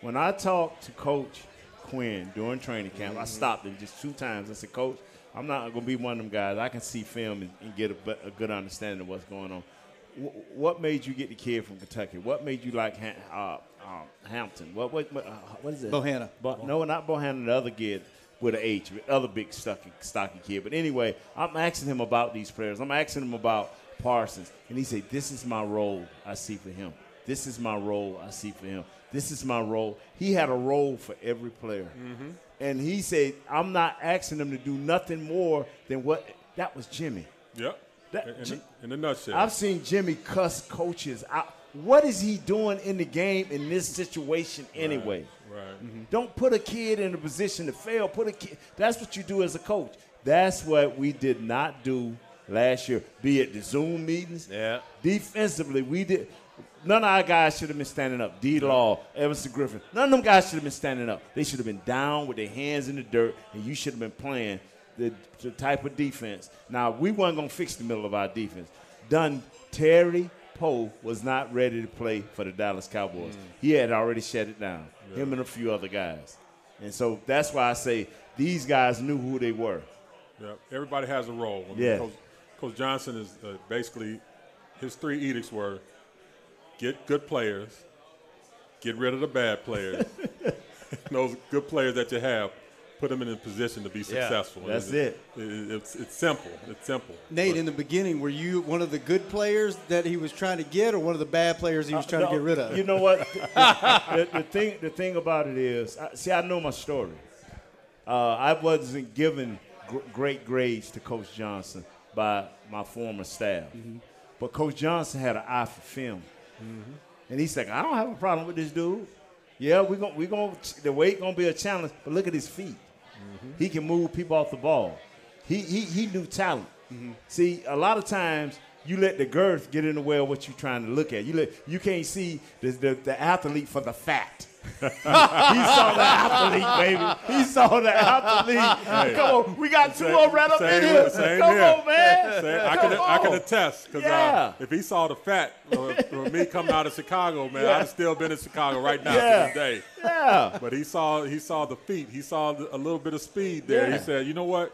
[SPEAKER 3] when I talked to Coach Quinn during training camp, I stopped him just two times. I said, Coach, I'm not going to be one of them guys. I can see film and, and get a, a good understanding of what's going on. Wh- what made you get the kid from Kentucky? What made you like uh, uh, Hampton? What what what, uh, what is it?
[SPEAKER 2] Bohanna.
[SPEAKER 3] But no, not Bohanna. The other kid with an H, other big stocky, stocky kid. But anyway, I'm asking him about these players. I'm asking him about Parsons, and he said, "This is my role. I see for him. This is my role. I see for him. This is my role." He had a role for every player, mm-hmm. and he said, "I'm not asking them to do nothing more than what that was Jimmy."
[SPEAKER 4] Yep.
[SPEAKER 3] That-
[SPEAKER 4] in, a, in a nutshell.
[SPEAKER 3] I've seen Jimmy cuss coaches out. What is he doing in the game in this situation anyway?
[SPEAKER 4] right. Mm-hmm.
[SPEAKER 3] Don't put a kid in a position to fail. Put a kid. That's what you do as a coach. That's what we did not do last year. Be it the Zoom meetings.
[SPEAKER 1] Yeah.
[SPEAKER 3] Defensively, we did. None of our guys should have been standing up. D. Law, Everson Griffen. None of them guys should have been standing up. They should have been down with their hands in the dirt, and you should have been playing the, the type of defense. Now we weren't gonna fix the middle of our defense. Done. Terry Poe was not ready to play for the Dallas Cowboys. Mm. He had already shut it down. Him and a few other guys. And so that's why I say these guys knew who they were.
[SPEAKER 4] Yep. Everybody has a role. I mean,
[SPEAKER 3] Yeah.
[SPEAKER 4] Coach, Coach Johnson is uh, basically his three edicts were get good players, get rid of the bad players, those good players that you have, put them in a position to be successful.
[SPEAKER 3] That's
[SPEAKER 4] And
[SPEAKER 3] it.
[SPEAKER 4] it's, it's simple. It's simple.
[SPEAKER 2] Nate, in the beginning, were you one of the good players that he was trying to get, or one of the bad players he was trying to
[SPEAKER 3] No,
[SPEAKER 2] get rid of?
[SPEAKER 3] You know what? the, the thing, the thing about it is, I, see, I know my story. Uh, I wasn't given gr- great grades to Coach Johnson by my former staff, but Coach Johnson had an eye for film, and he's like, I don't have a problem with this dude. Yeah, we're gonna we gonna the weight gonna be a challenge, but look at his feet. He can move people off the ball. He he he knew talent. See, a lot of times you let the girth get in the way of what you're trying to look at. You let you can't see the the, the athlete for the fat. He saw the athlete, baby. He saw the athlete. Come on, we got two of them right up in here.
[SPEAKER 4] same
[SPEAKER 3] Come
[SPEAKER 4] here.
[SPEAKER 3] on, man.
[SPEAKER 4] Say, I can I can attest because
[SPEAKER 3] Yeah.
[SPEAKER 4] uh, if he saw the fat for me coming out of Chicago, man,
[SPEAKER 3] Yeah.
[SPEAKER 4] I'd still been in Chicago right now
[SPEAKER 3] Yeah.
[SPEAKER 4] to this day.
[SPEAKER 3] Yeah.
[SPEAKER 4] But he saw he saw the feet. He saw the, a little bit of speed there.
[SPEAKER 3] Yeah.
[SPEAKER 4] He said, you know what,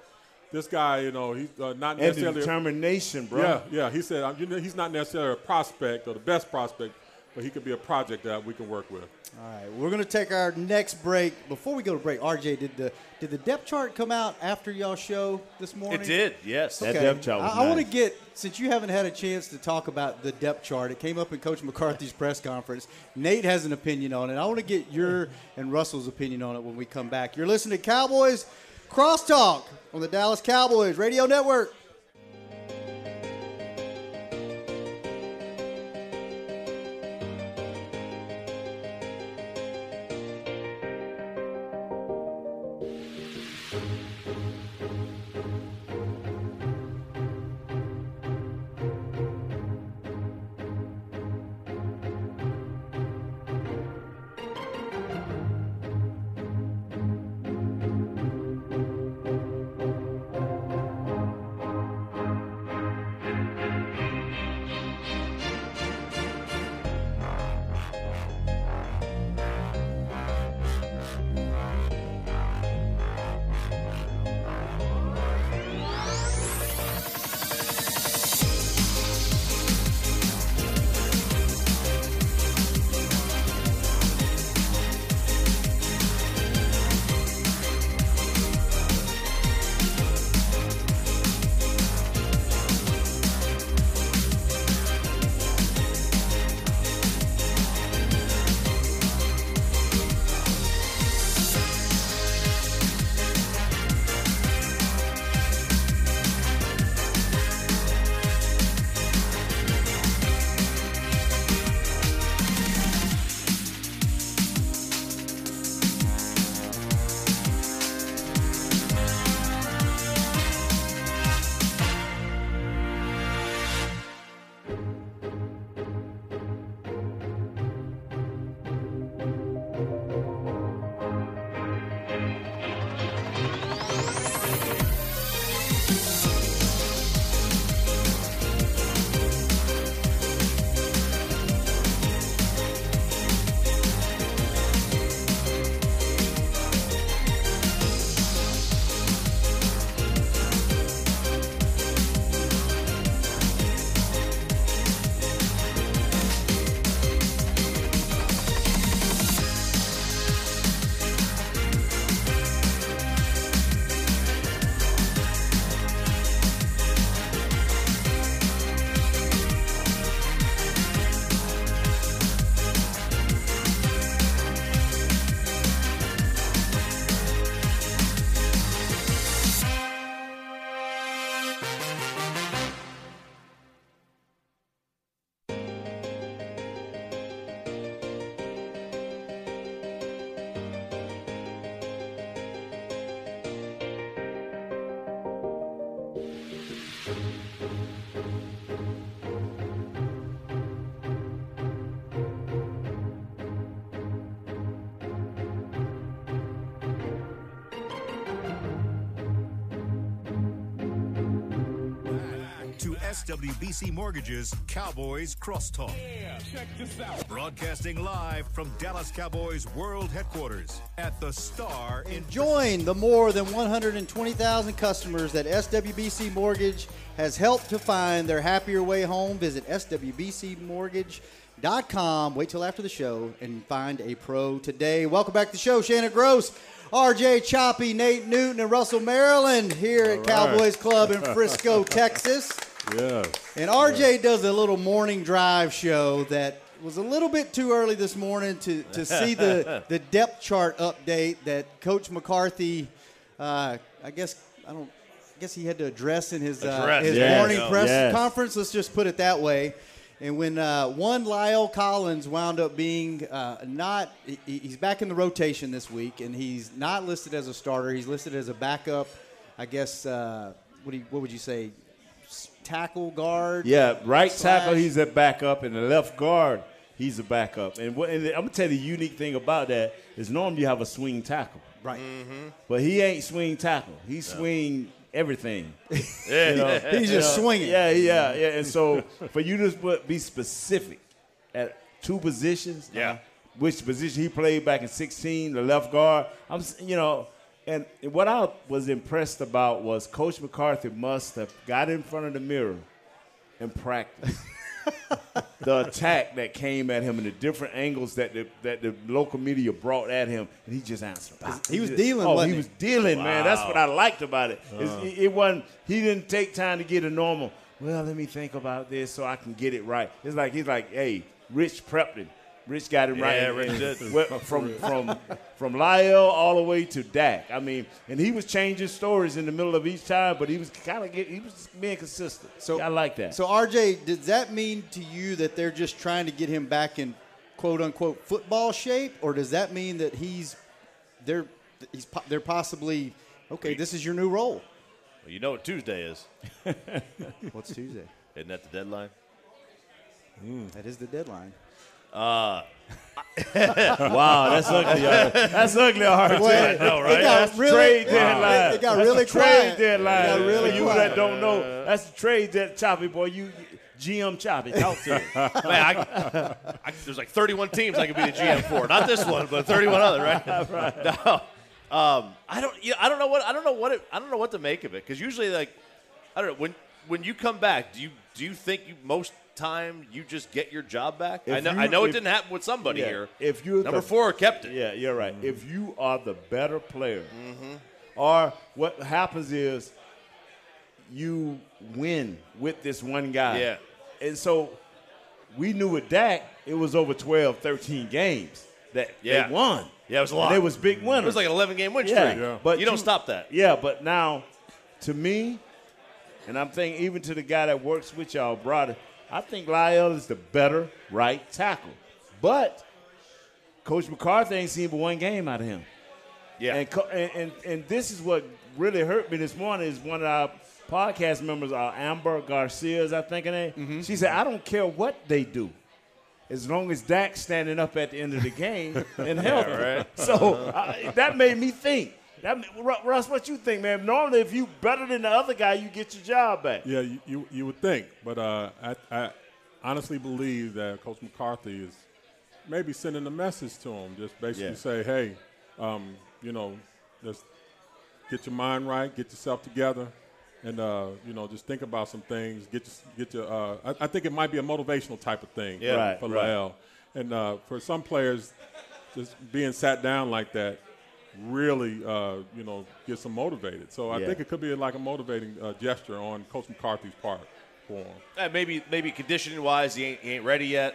[SPEAKER 4] this guy, you know, he's uh, not
[SPEAKER 3] And
[SPEAKER 4] necessarily.
[SPEAKER 3] determination, bro.
[SPEAKER 4] yeah, yeah. He said, you know, he's not necessarily a prospect or the best prospect, but he could be a project that we can work with.
[SPEAKER 2] All right, we're going to take our next break. Before we go to break, RJ, did the did the depth chart come out after y'all show this morning?
[SPEAKER 1] It did, yes.
[SPEAKER 3] That depth chart was
[SPEAKER 2] I, I want to get since you haven't had a chance to talk about the depth chart. It came up in Coach McCarthy's press conference. Nate has an opinion on it. I want to get your and Russell's opinion on it when we come back. You're listening to Cowboys Crosstalk on the Dallas Cowboys Radio Network.
[SPEAKER 5] To SWBC Mortgage's Cowboys Crosstalk. Broadcasting live from Dallas Cowboys World Headquarters at the Star in
[SPEAKER 2] Join the more than 120,000 customers that SWBC Mortgage has helped to find their happier way home. Visit SWBCMortgage.com. Wait till after the show and find a pro today. Welcome back to the show. Shannon Gross, RJ Choppy, Nate Newton, and Russell Maryland here at Cowboys Club in Frisco, Texas.
[SPEAKER 4] Yeah.
[SPEAKER 2] And RJ does a little morning drive show that was a little bit too early this morning to, to see the, the depth chart update that Coach McCarthy, uh, I guess I don't, I guess he had to address in his uh, his
[SPEAKER 3] yes,
[SPEAKER 2] morning press
[SPEAKER 3] Yes.
[SPEAKER 2] conference. Let's just put it that way. And when uh, one La'el Collins wound up being uh, not, he, he's back in the rotation this week, and he's not listed as a starter. He's listed as a backup. I guess uh, what do you, what would you say? S- Tackle guard.
[SPEAKER 3] Yeah, right tackle, he's a backup, and the left guard, he's a backup. And, what, and I'm gonna tell you the unique thing about that is normally you have a swing tackle,
[SPEAKER 2] Right. Mm-hmm.
[SPEAKER 3] but he ain't swing tackle. He swing everything.
[SPEAKER 1] Yeah,
[SPEAKER 3] You know?
[SPEAKER 2] He's just
[SPEAKER 3] Yeah,
[SPEAKER 2] swinging.
[SPEAKER 3] Yeah, yeah, yeah. And so for you to be specific at two positions,
[SPEAKER 1] Yeah.
[SPEAKER 3] which position he played back in 16, the left guard. I'm, you know, and what I was impressed about was Coach McCarthy must have got in front of the mirror and practiced. the attack that came at him and the different angles that the, that the local media brought at him, and he just answered.
[SPEAKER 2] He was dealing,
[SPEAKER 3] Oh, he
[SPEAKER 2] he?
[SPEAKER 3] was dealing, man. That's what I liked about it. It's- uh. It, it wasn't. He didn't take time to get a normal. Well, let me think about this so I can get it right. It's like he's like, hey, Rich prepped him. Rich got him right.
[SPEAKER 1] Yeah,
[SPEAKER 3] And-
[SPEAKER 1] Rich did.
[SPEAKER 3] went from from from Lyle all the way to Dak. I mean, and he was changing stories in the middle of each time, but he was kind of he was being consistent. So I like that.
[SPEAKER 2] So RJ, does that mean to you that they're just trying to get him back in quote unquote football shape, or does that mean that he's they're he's they're possibly okay? This is your new role.
[SPEAKER 1] Well, you know what Tuesday is.
[SPEAKER 2] What's Tuesday?
[SPEAKER 1] Isn't that the deadline?
[SPEAKER 2] Hmm, that is the deadline.
[SPEAKER 3] wow, that's ugly. y'all. That's ugly, RJ.
[SPEAKER 2] Well,
[SPEAKER 1] I know,
[SPEAKER 2] it got
[SPEAKER 3] That's
[SPEAKER 2] really-
[SPEAKER 3] trade deadline.
[SPEAKER 2] It, got
[SPEAKER 3] That's
[SPEAKER 2] really
[SPEAKER 3] trade
[SPEAKER 2] quiet.
[SPEAKER 3] deadline.
[SPEAKER 2] It got really
[SPEAKER 3] For you
[SPEAKER 2] quiet.
[SPEAKER 3] that don't know, that's the trade deadline. Choppy boy, you GM Choppy, talk to him.
[SPEAKER 1] Man, I, I, there's like 31 teams I could be the GM for. Not this one, but 31 other, right? No. Um, I don't. You know, I don't know what. I don't know what. It, I don't know what to make of it because usually, like, I don't know when when you come back. Do you do you think you most time you just get your job back? I know.
[SPEAKER 3] you-
[SPEAKER 1] I know it didn't happen with somebody
[SPEAKER 3] Yeah,
[SPEAKER 1] here.
[SPEAKER 3] if you're
[SPEAKER 1] number
[SPEAKER 3] the-
[SPEAKER 1] four kept it.
[SPEAKER 3] Yeah, you're right. If you are the better player,
[SPEAKER 1] Mm-hmm.
[SPEAKER 3] or what happens is you win with this one guy.
[SPEAKER 1] Yeah.
[SPEAKER 3] And so we knew with Dak, it was over 12, 13 games that
[SPEAKER 1] Yeah.
[SPEAKER 3] they won.
[SPEAKER 1] Yeah, it was a lot.
[SPEAKER 3] And it was big winners.
[SPEAKER 1] It was like an 11 game win streak.
[SPEAKER 4] Yeah.
[SPEAKER 3] But
[SPEAKER 1] you don't stop that.
[SPEAKER 3] Yeah, but now, to me, and I'm thinking even to the guy that works with y'all, brother, I think Lyle is the better right tackle. But Coach McCarthy ain't seen but one game out of him.
[SPEAKER 1] Yeah.
[SPEAKER 3] And, co- and, and and this is what really hurt me this morning is one of our podcast members, uh, Amber Garcia, is I think her name.
[SPEAKER 1] Mm-hmm.
[SPEAKER 3] She said, I don't care what they do. As long as Dak's standing up at the end of the game and healthy.
[SPEAKER 1] right.
[SPEAKER 3] So uh, that made me think. That, Russ, what you think, man? Normally, if you better than the other guy, you get your job back.
[SPEAKER 4] Yeah, you, you, you would think, but uh, I, I honestly believe that Coach McCarthy is maybe sending a message to him, just basically
[SPEAKER 3] Yeah.
[SPEAKER 4] say, hey, um, you know, just get your mind right, get yourself together, and uh, you know, just think about some things. Get your, get your. Uh, I, I think it might be a motivational type of thing
[SPEAKER 1] Yeah.
[SPEAKER 4] for,
[SPEAKER 3] Right,
[SPEAKER 4] for
[SPEAKER 3] right.
[SPEAKER 4] La'el. And uh, for some players, just being sat down like that really, uh, you know, gets them motivated. So I
[SPEAKER 3] Yeah.
[SPEAKER 4] think it could be like a motivating uh, gesture on Coach McCarthy's part for him.
[SPEAKER 1] Uh, maybe maybe conditioning wise, he ain't, he ain't ready yet.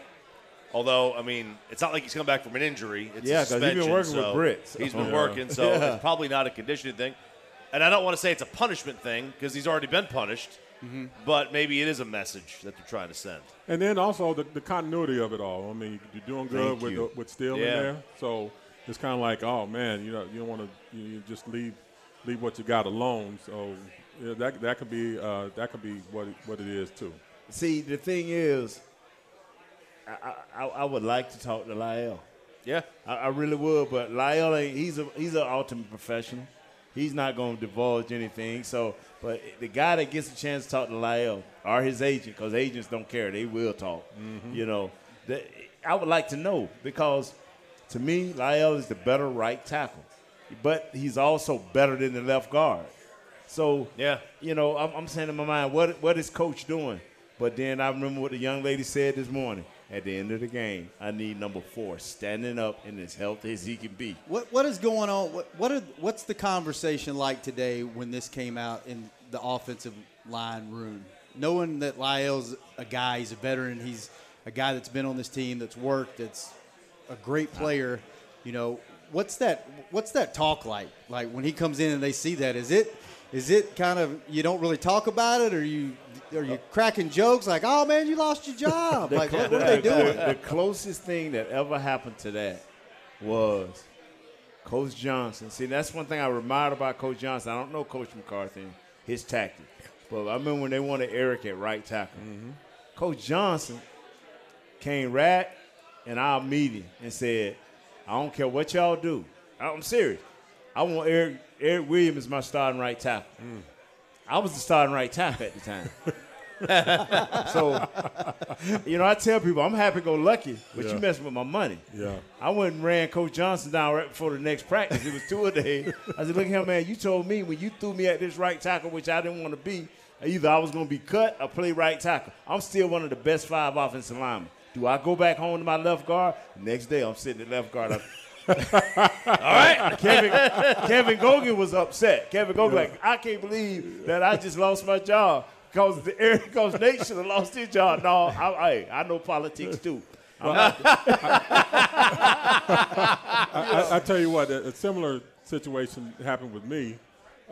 [SPEAKER 1] Although, I mean, it's not like he's come back from an injury. It's
[SPEAKER 3] Yeah,
[SPEAKER 1] a
[SPEAKER 3] 'cause he's been
[SPEAKER 1] suspension,
[SPEAKER 3] working with
[SPEAKER 1] so
[SPEAKER 3] Britt, so-
[SPEAKER 1] He's been
[SPEAKER 4] Yeah.
[SPEAKER 1] working, so
[SPEAKER 3] Yeah.
[SPEAKER 1] it's probably not a conditioning thing. And I don't want to say it's a punishment thing because he's already been punished.
[SPEAKER 3] Mm-hmm.
[SPEAKER 1] But maybe it is a message that they're trying to send.
[SPEAKER 4] And then also the, the continuity of it all. I mean, you're doing good
[SPEAKER 3] Thank
[SPEAKER 4] with
[SPEAKER 3] you.
[SPEAKER 4] the, with Steele
[SPEAKER 1] Yeah.
[SPEAKER 4] in there, so it's kind of like, oh man, you know, you don't want to you, you just leave leave what you got alone. So yeah, that that could be uh, that could be what it, what it is too.
[SPEAKER 3] See, the thing is, I, I, I would like to talk to Lyle.
[SPEAKER 1] Yeah.
[SPEAKER 3] I, I really would, but Lyle, ain't- he's a he's an ultimate professional. He's not going to divulge anything. So, but the guy that gets a chance to talk to Lyle or his agent, because agents don't care, they will talk. You know, the, I would like to know because to me, Lyle is the better right tackle, but he's also better than the left guard. So,
[SPEAKER 1] Yeah.
[SPEAKER 3] you know, I'm, I'm saying in my mind, what what is coach doing? But then I remember what the young lady said this morning. At the end of the game, I need number four standing up and as healthy as he can be.
[SPEAKER 2] What what is going on? What what are, what's the conversation like today when this came out in the offensive line room? Knowing that Lyle's a guy, he's a veteran, he's a guy that's been on this team, that's worked, that's a great player. You know, what's that? What's that talk like? Like when he comes in and they see that, is it is it kind of you don't really talk about it, or you are you cracking jokes like, oh man, you lost your job? like what, what are they
[SPEAKER 3] the,
[SPEAKER 2] doing?
[SPEAKER 3] the closest thing that ever happened to that was Coach Johnson. See, that's one thing I admired about Coach Johnson. I don't know Coach McCarthy and his tactics, but I remember when they wanted Eric at right tackle. Mm-hmm. Coach Johnson came right in our meeting and said, I don't care what y'all do. I'm serious. I want Eric Eric Williams as my starting right tackle. Mm. I was the starting right tackle at the time. so, you know, I tell people I'm happy go lucky, but
[SPEAKER 4] Yeah.
[SPEAKER 3] you messing with my money.
[SPEAKER 4] Yeah.
[SPEAKER 3] I went and ran Coach Johnson down right before the next practice. It was two a day. I said, look here, man, you told me when you threw me at this right tackle, which I didn't want to be, either I was going to be cut or play right tackle. I'm still one of the best five offensive linemen. Do I go back home to my left guard? Next day, I'm sitting at left guard. All right. Kevin, Kevin Gogan was upset. Kevin Gogan, like, I can't believe that I just lost my job because the Eric, because Nate should have lost his job. No, I, I, I know politics too. I'm
[SPEAKER 4] I, I, I tell you what, a, a similar situation happened with me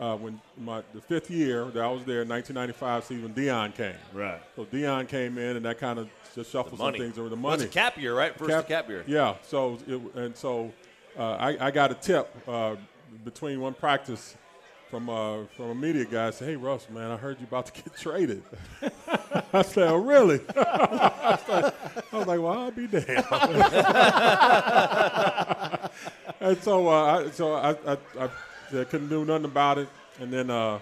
[SPEAKER 4] uh, when my the fifth year that I was there, 1995 season, when Deion came.
[SPEAKER 3] Right.
[SPEAKER 4] So Deion came in, and that kind of just shuffled some things over the
[SPEAKER 1] Well,
[SPEAKER 4] money.
[SPEAKER 1] a cap year, right? First cap, cap year.
[SPEAKER 4] Yeah. So it, and so uh, I, I got a tip uh, between one practice from uh, from a media guy. Said, "Hey Russ, man, I heard you about to get traded." I said, "Oh, really?" I was like, "Well, I'll be damned." and so uh, I, so I, I, I, couldn't do nothing about it. And then uh,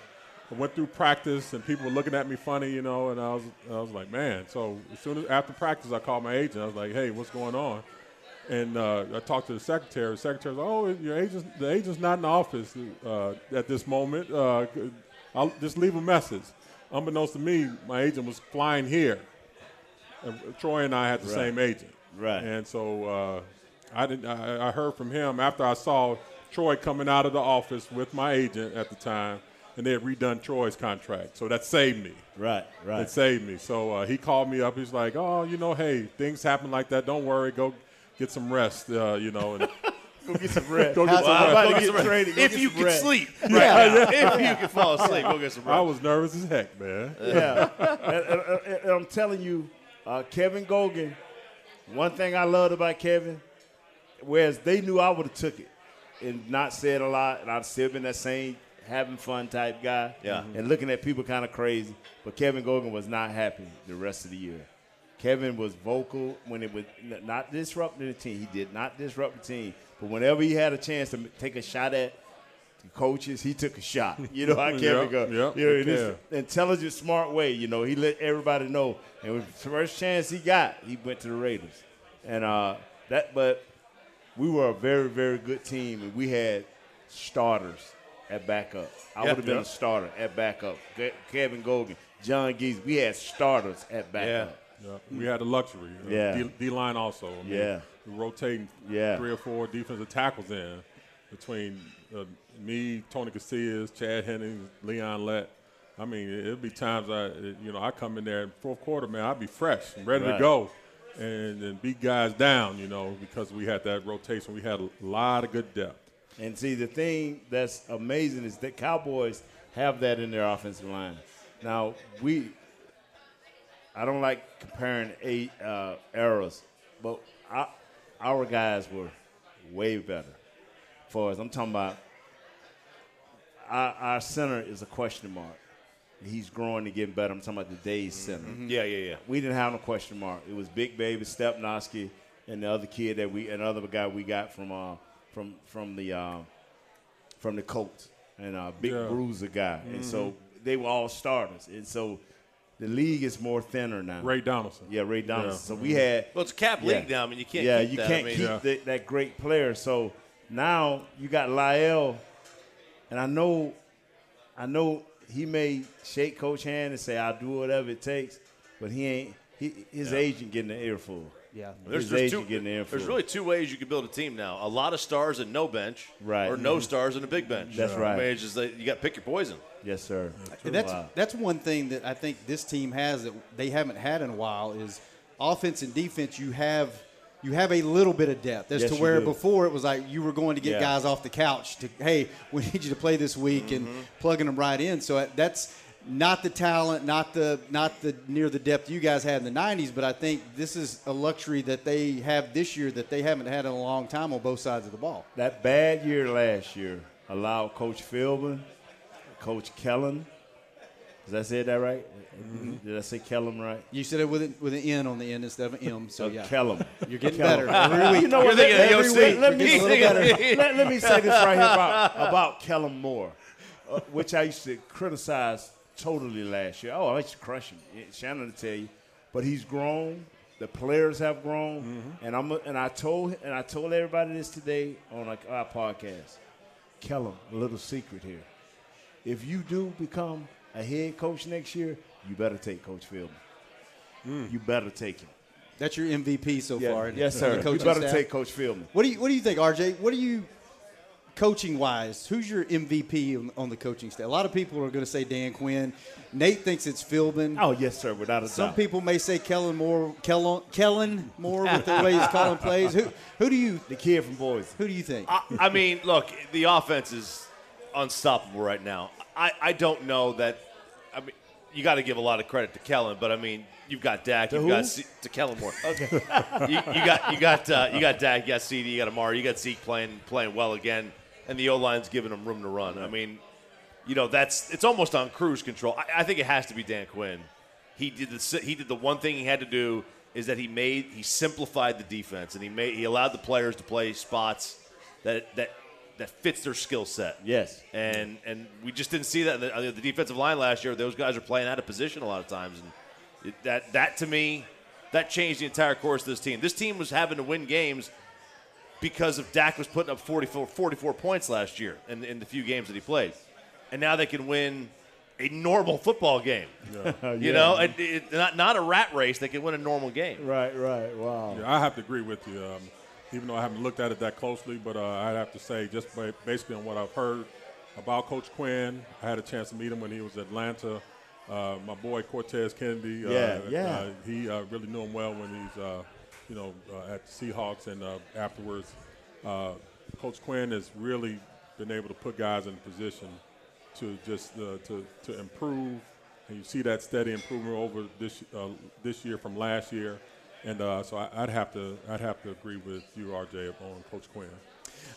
[SPEAKER 4] I went through practice, and people were looking at me funny, you know. And I was I was like, "Man!" So as soon as after practice, I called my agent. I was like, "Hey, what's going on?" And uh, I talked to the secretary. The secretary's like, "Oh, your agent, the agent's not in the office uh, at this moment. Uh, I'll just leave a message." Unbeknownst to me, my agent was flying here. And Troy and I had the
[SPEAKER 3] Right.
[SPEAKER 4] same agent.
[SPEAKER 3] Right.
[SPEAKER 4] And so uh, I didn't. I, I heard from him after I saw Troy coming out of the office with my agent at the time, and they had redone Troy's contract. So that saved me.
[SPEAKER 3] right, right.
[SPEAKER 4] It saved me. So uh, he called me up. He's like, "Oh, you know, hey, things happen like that. Don't worry. Go get some rest. Uh, you know." And
[SPEAKER 3] Go get some rest.
[SPEAKER 4] Go get some
[SPEAKER 3] I'm
[SPEAKER 4] rest.
[SPEAKER 1] Go get
[SPEAKER 3] get
[SPEAKER 1] some rest. If you
[SPEAKER 3] some
[SPEAKER 1] can sleep right now, if you can fall asleep, go get some rest.
[SPEAKER 4] I was nervous as heck, man.
[SPEAKER 3] Yeah. and, and- and- and I'm telling you, uh, Kevin Gogan, one thing I loved about Kevin, whereas they knew I would have took it and not said a lot, and I've still been that same having fun type guy.
[SPEAKER 1] Yeah.
[SPEAKER 3] And looking at people kind of crazy. But Kevin Gogan was not happy the rest of the year. Kevin was vocal when it was not disrupting the team. He did not disrupt the team. But whenever he had a chance to take a shot at the coaches, he took a shot. You know how Kevin
[SPEAKER 4] Yep,
[SPEAKER 3] go.
[SPEAKER 4] yep,
[SPEAKER 3] you know, in
[SPEAKER 4] yeah.
[SPEAKER 3] this intelligent, smart way. You know, he let everybody know. And with the first chance he got, he went to the Raiders. And uh, that, but we were a very, very good team, and we had starters at backup. I
[SPEAKER 1] Yeah.
[SPEAKER 3] would have been
[SPEAKER 4] Yeah.
[SPEAKER 3] a starter at backup. Kevin Gogan, John Geese, we had starters at backup.
[SPEAKER 4] Yeah, we had the luxury.
[SPEAKER 3] Yeah.
[SPEAKER 4] D, D line also. I mean,
[SPEAKER 3] Yeah.
[SPEAKER 4] rotating
[SPEAKER 3] Yeah.
[SPEAKER 4] three or four defensive tackles in between uh, me, Tony Casillas, Chad Hennings, Leon Lett. I mean, it- it'd be times I, you know, I come in there in fourth quarter, man, I'd be fresh and ready
[SPEAKER 3] Right.
[SPEAKER 4] to go, and, and beat guys down, you know, because we had that rotation. We had a lot of good depth.
[SPEAKER 3] And see, the thing that's amazing is that Cowboys have that in their offensive line. Now, we, I don't like comparing eight uh, eras, but our, our guys were way better. For us, I'm talking about our, our center is a question mark. He's growing and getting better. I'm talking about the Days center.
[SPEAKER 1] Yeah, yeah, yeah.
[SPEAKER 3] We didn't have no question mark. It was Big Baby, Stepnoski, and the other kid that we, another guy we got from uh, from from the uh, from the Colts, and uh, Big
[SPEAKER 4] Yeah.
[SPEAKER 3] Bruiser guy, and so they were all starters, and so the league is more thinner now.
[SPEAKER 4] Ray Donaldson.
[SPEAKER 3] Yeah, Ray Donaldson.
[SPEAKER 4] Yeah.
[SPEAKER 3] So we had
[SPEAKER 1] Well, it's a cap
[SPEAKER 3] Yeah.
[SPEAKER 1] league now. I mean, you can't.
[SPEAKER 3] yeah,
[SPEAKER 1] keep
[SPEAKER 3] you
[SPEAKER 1] that.
[SPEAKER 3] can't
[SPEAKER 1] I mean,
[SPEAKER 3] keep
[SPEAKER 4] Yeah.
[SPEAKER 3] the, that great player. So now you got Lyle, and I know, I know he may shake coach hand and say I'll do whatever it takes, but he ain't. He, his agent getting the earful.
[SPEAKER 2] Yeah.
[SPEAKER 1] There's, there's, two,
[SPEAKER 3] getting the
[SPEAKER 1] there's really two ways you can build a team now: a lot of stars and no bench,
[SPEAKER 3] Right.
[SPEAKER 1] or no stars and a big bench.
[SPEAKER 3] That's right.
[SPEAKER 1] I mean, it's just that you got to pick your poison.
[SPEAKER 3] yes, sir.
[SPEAKER 2] And that's
[SPEAKER 3] Wow.
[SPEAKER 2] that's one thing that I think this team has that they haven't had in a while is offense and defense. You have you have a little bit of depth as
[SPEAKER 3] Yes,
[SPEAKER 2] to where before it was like you were going to get
[SPEAKER 3] Yeah.
[SPEAKER 2] guys off the couch to hey we need you to play this week and
[SPEAKER 3] Mm-hmm.
[SPEAKER 2] plugging them right in. So that's not the talent, not the not the near the depth you guys had in the '90s, but I think this is a luxury that they have this year that they haven't had in a long time on both sides of the ball.
[SPEAKER 3] That bad year last year allowed Coach Philbin, Coach Kellen, Did I say that right? Did I say Kellum right?
[SPEAKER 2] You said it with an, with an N on the end instead of an M. So
[SPEAKER 3] Uh,
[SPEAKER 2] yeah,
[SPEAKER 3] Kellum.
[SPEAKER 2] you're getting
[SPEAKER 3] Kellum.
[SPEAKER 2] better every week.
[SPEAKER 3] You know
[SPEAKER 1] You're
[SPEAKER 3] what?
[SPEAKER 1] thinking
[SPEAKER 3] let,
[SPEAKER 1] of
[SPEAKER 3] every week, let me
[SPEAKER 2] You're getting a little
[SPEAKER 3] let, let me say this right here about, about Kellen Moore, uh, which I used to criticize totally last year. Oh, I used to crush him. Shannon will tell you, but he's grown. The players have grown,
[SPEAKER 2] Mm-hmm.
[SPEAKER 3] and I'm and I told and I told everybody this today on like our podcast. Kellen, a little secret here. If you do become a head coach next year, you better take Coach Philbin.
[SPEAKER 2] Mm.
[SPEAKER 3] You better take him.
[SPEAKER 2] That's your MVP so far.
[SPEAKER 3] yes, sir. You better
[SPEAKER 2] staff?
[SPEAKER 3] take Coach Philbin.
[SPEAKER 2] What do you What do you think, RJ? What do you coaching wise? Who's your MVP on, on the coaching staff? A lot of people are going to say Dan Quinn. Nate thinks it's Philbin.
[SPEAKER 3] Oh yes, sir. Without a
[SPEAKER 2] Some
[SPEAKER 3] doubt.
[SPEAKER 2] Some people may say Kellen Moore, Kellen, Kellen Moore with the way he's calling plays. Who Who do you
[SPEAKER 3] the kid from Boise.
[SPEAKER 2] Who do you think?
[SPEAKER 1] I, I mean, look, the offense is unstoppable right now. I, I don't know that. I mean, you got to give a lot of credit to Kellen, but I mean, you've got Dak, you've
[SPEAKER 3] who?
[SPEAKER 1] got C- to Kellen Moore. Okay, you, you got you got uh, you got Dak, you got CeeDee, you got Amari, you got Zeke playing playing well again, and the O line's giving them room to run. I mean, you know, that's it's almost on cruise control. I, I think it has to be Dan Quinn. He did the he did the one thing he had to do is that he made he simplified the defense and he made he allowed the players to play spots that that that fits their skill set.
[SPEAKER 3] Yes.
[SPEAKER 1] and and we just didn't see that in the, uh, the defensive line last year. Those guys are playing out of position a lot of times, and it, that that to me that changed the entire course of this team. This team was having to win games because of Dak was putting up 44, 44 points last year in, in the few games that he played. And now they can win a normal football game. You know, it, it, not, not a rat race. They can win a normal game.
[SPEAKER 3] Right, right. Wow.
[SPEAKER 4] Yeah, I have to agree with you. Um, even though I haven't looked at it that closely, but uh, I'd have to say, just basically on what I've heard about Coach Quinn, I had a chance to meet him when he was at Atlanta. Uh, my boy Cortez Kennedy, uh,
[SPEAKER 3] Yeah, yeah.
[SPEAKER 4] Uh, he uh, really knew him well when he's, uh, you know, uh, at the Seahawks and uh, afterwards. Uh, Coach Quinn has really been able to put guys in position to just uh, to to improve, and you see that steady improvement over this uh, this year from last year. And uh, so I, I'd have to I'd have to agree with you, RJ, on Coach Quinn.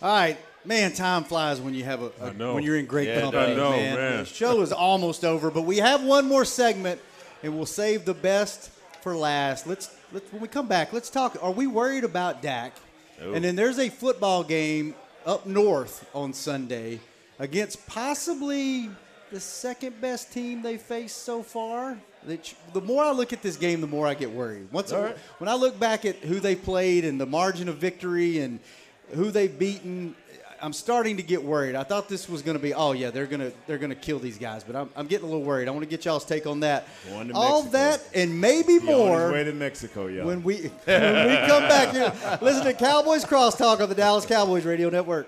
[SPEAKER 2] All right, man, time flies when you have a, a-
[SPEAKER 4] I know.
[SPEAKER 2] when you're in great
[SPEAKER 1] Yeah,
[SPEAKER 2] company,
[SPEAKER 1] does.
[SPEAKER 4] I know,
[SPEAKER 2] man.
[SPEAKER 4] man.
[SPEAKER 2] The show is almost over, but we have one more segment, and we'll save the best for last. Let's let's when we come back, let's talk. Are we worried about Dak? And then there's a football game up north on Sunday against possibly the second best team they faced so far. The more I look at this game, the more I get worried. Once when I look back at who they played and the margin of victory and who they've beaten, I'm starting to get worried. I thought this was going to be, oh yeah, they're gonna they're gonna kill these guys, but I'm, I'm getting a little worried. I want to get y'all's take on that.
[SPEAKER 3] Going to
[SPEAKER 2] All
[SPEAKER 3] Mexico.
[SPEAKER 2] that and maybe
[SPEAKER 3] his
[SPEAKER 2] more
[SPEAKER 3] way to Mexico, y'all.
[SPEAKER 2] when we when we come back here. Listen to Cowboys Crosstalk on the Dallas Cowboys Radio Network.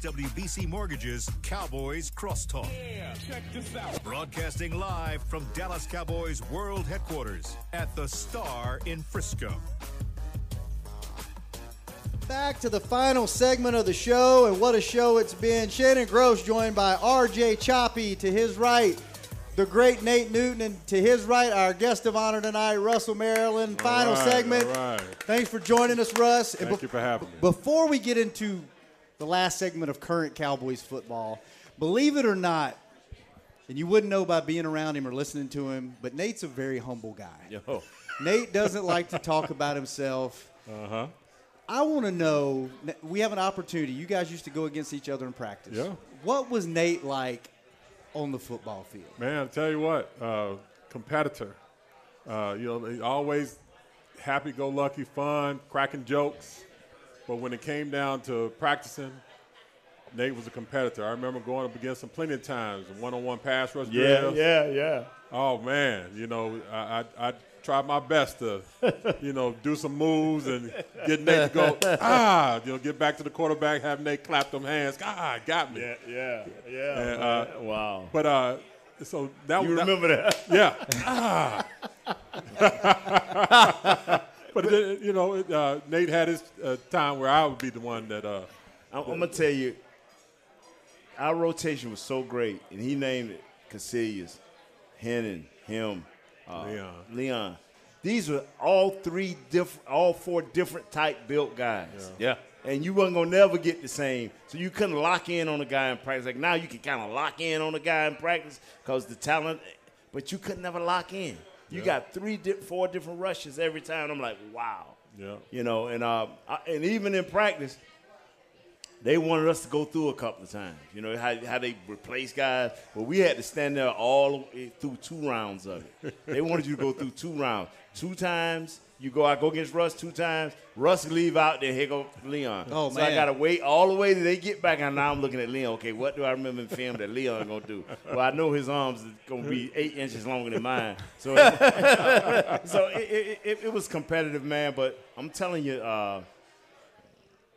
[SPEAKER 5] SWBC Mortgage's Cowboys Crosstalk. Broadcasting live from Dallas Cowboys World Headquarters at the Star in Frisco.
[SPEAKER 2] Back to the final segment of the show, and what a show it's been. Shannon Gross joined by RJ Choppy to his right, the great Nate Newton, and to his right, our guest of honor tonight, Russell Maryland. Final
[SPEAKER 4] right,
[SPEAKER 2] segment.
[SPEAKER 4] all right.
[SPEAKER 2] Thanks for joining us, Russ.
[SPEAKER 4] Thank
[SPEAKER 2] bef-
[SPEAKER 4] you for having me.
[SPEAKER 2] Before we get into the last segment of current Cowboys football, believe it or not, and you wouldn't know by being around him or listening to him, but Nate's a very humble guy.
[SPEAKER 1] Yo.
[SPEAKER 2] Nate doesn't like to talk about himself.
[SPEAKER 4] Uh huh.
[SPEAKER 2] I want to know. We have an opportunity. You guys used to go against each other in practice.
[SPEAKER 4] Yeah.
[SPEAKER 2] What was Nate like on the football field?
[SPEAKER 4] Man, I tell you what, uh, competitor. Uh, you know, always happy-go-lucky, fun, cracking jokes. But when it came down to practicing, Nate was a competitor. I remember going up against him plenty of times, one-on-one pass rush
[SPEAKER 3] Yeah,
[SPEAKER 4] drills.
[SPEAKER 3] yeah, yeah.
[SPEAKER 4] Oh man, you know, I, I, I tried my best to, you know, do some moves and get Nate to go ah, you know, get back to the quarterback, have Nate clap them hands. Ah, got me.
[SPEAKER 3] Yeah, yeah, yeah.
[SPEAKER 4] And, uh,
[SPEAKER 3] wow.
[SPEAKER 4] But uh, so that
[SPEAKER 3] You
[SPEAKER 4] that-
[SPEAKER 3] remember that?
[SPEAKER 4] yeah. Ah. but then, you know, uh, Nate had his uh, time where I would be the one that. Uh,
[SPEAKER 3] I'm, I'm gonna tell you, our rotation was so great, and he named it Casillas, Hennon, him, uh,
[SPEAKER 4] Leon.
[SPEAKER 3] Leon. These were all three different, all four different type built guys.
[SPEAKER 1] Yeah.
[SPEAKER 3] And you wasn't gonna never get the same, so you couldn't lock in on a guy in practice. Like now, you can kind of lock in on a guy in practice because the talent, but you could never lock in. You got three, di- four different rushes every time. I'm like, wow.
[SPEAKER 4] Yeah.
[SPEAKER 3] You know, and uh, I, and even in practice, they wanted us to go through a couple of times. You know how, how they replace guys. Well, we had to stand there all through two rounds of it. they wanted you to go through two rounds. Two times you go out, go against Russ two times. Russ leave out, then here go Leon.
[SPEAKER 2] Oh,
[SPEAKER 3] so I gotta wait all the way till they get back, and now I'm looking at Leon. Okay, what do I remember in film that Leon gonna do? Well, I know his arms is gonna be eight inches longer than mine. So, so it, it, it, it was competitive, man. But I'm telling you, uh,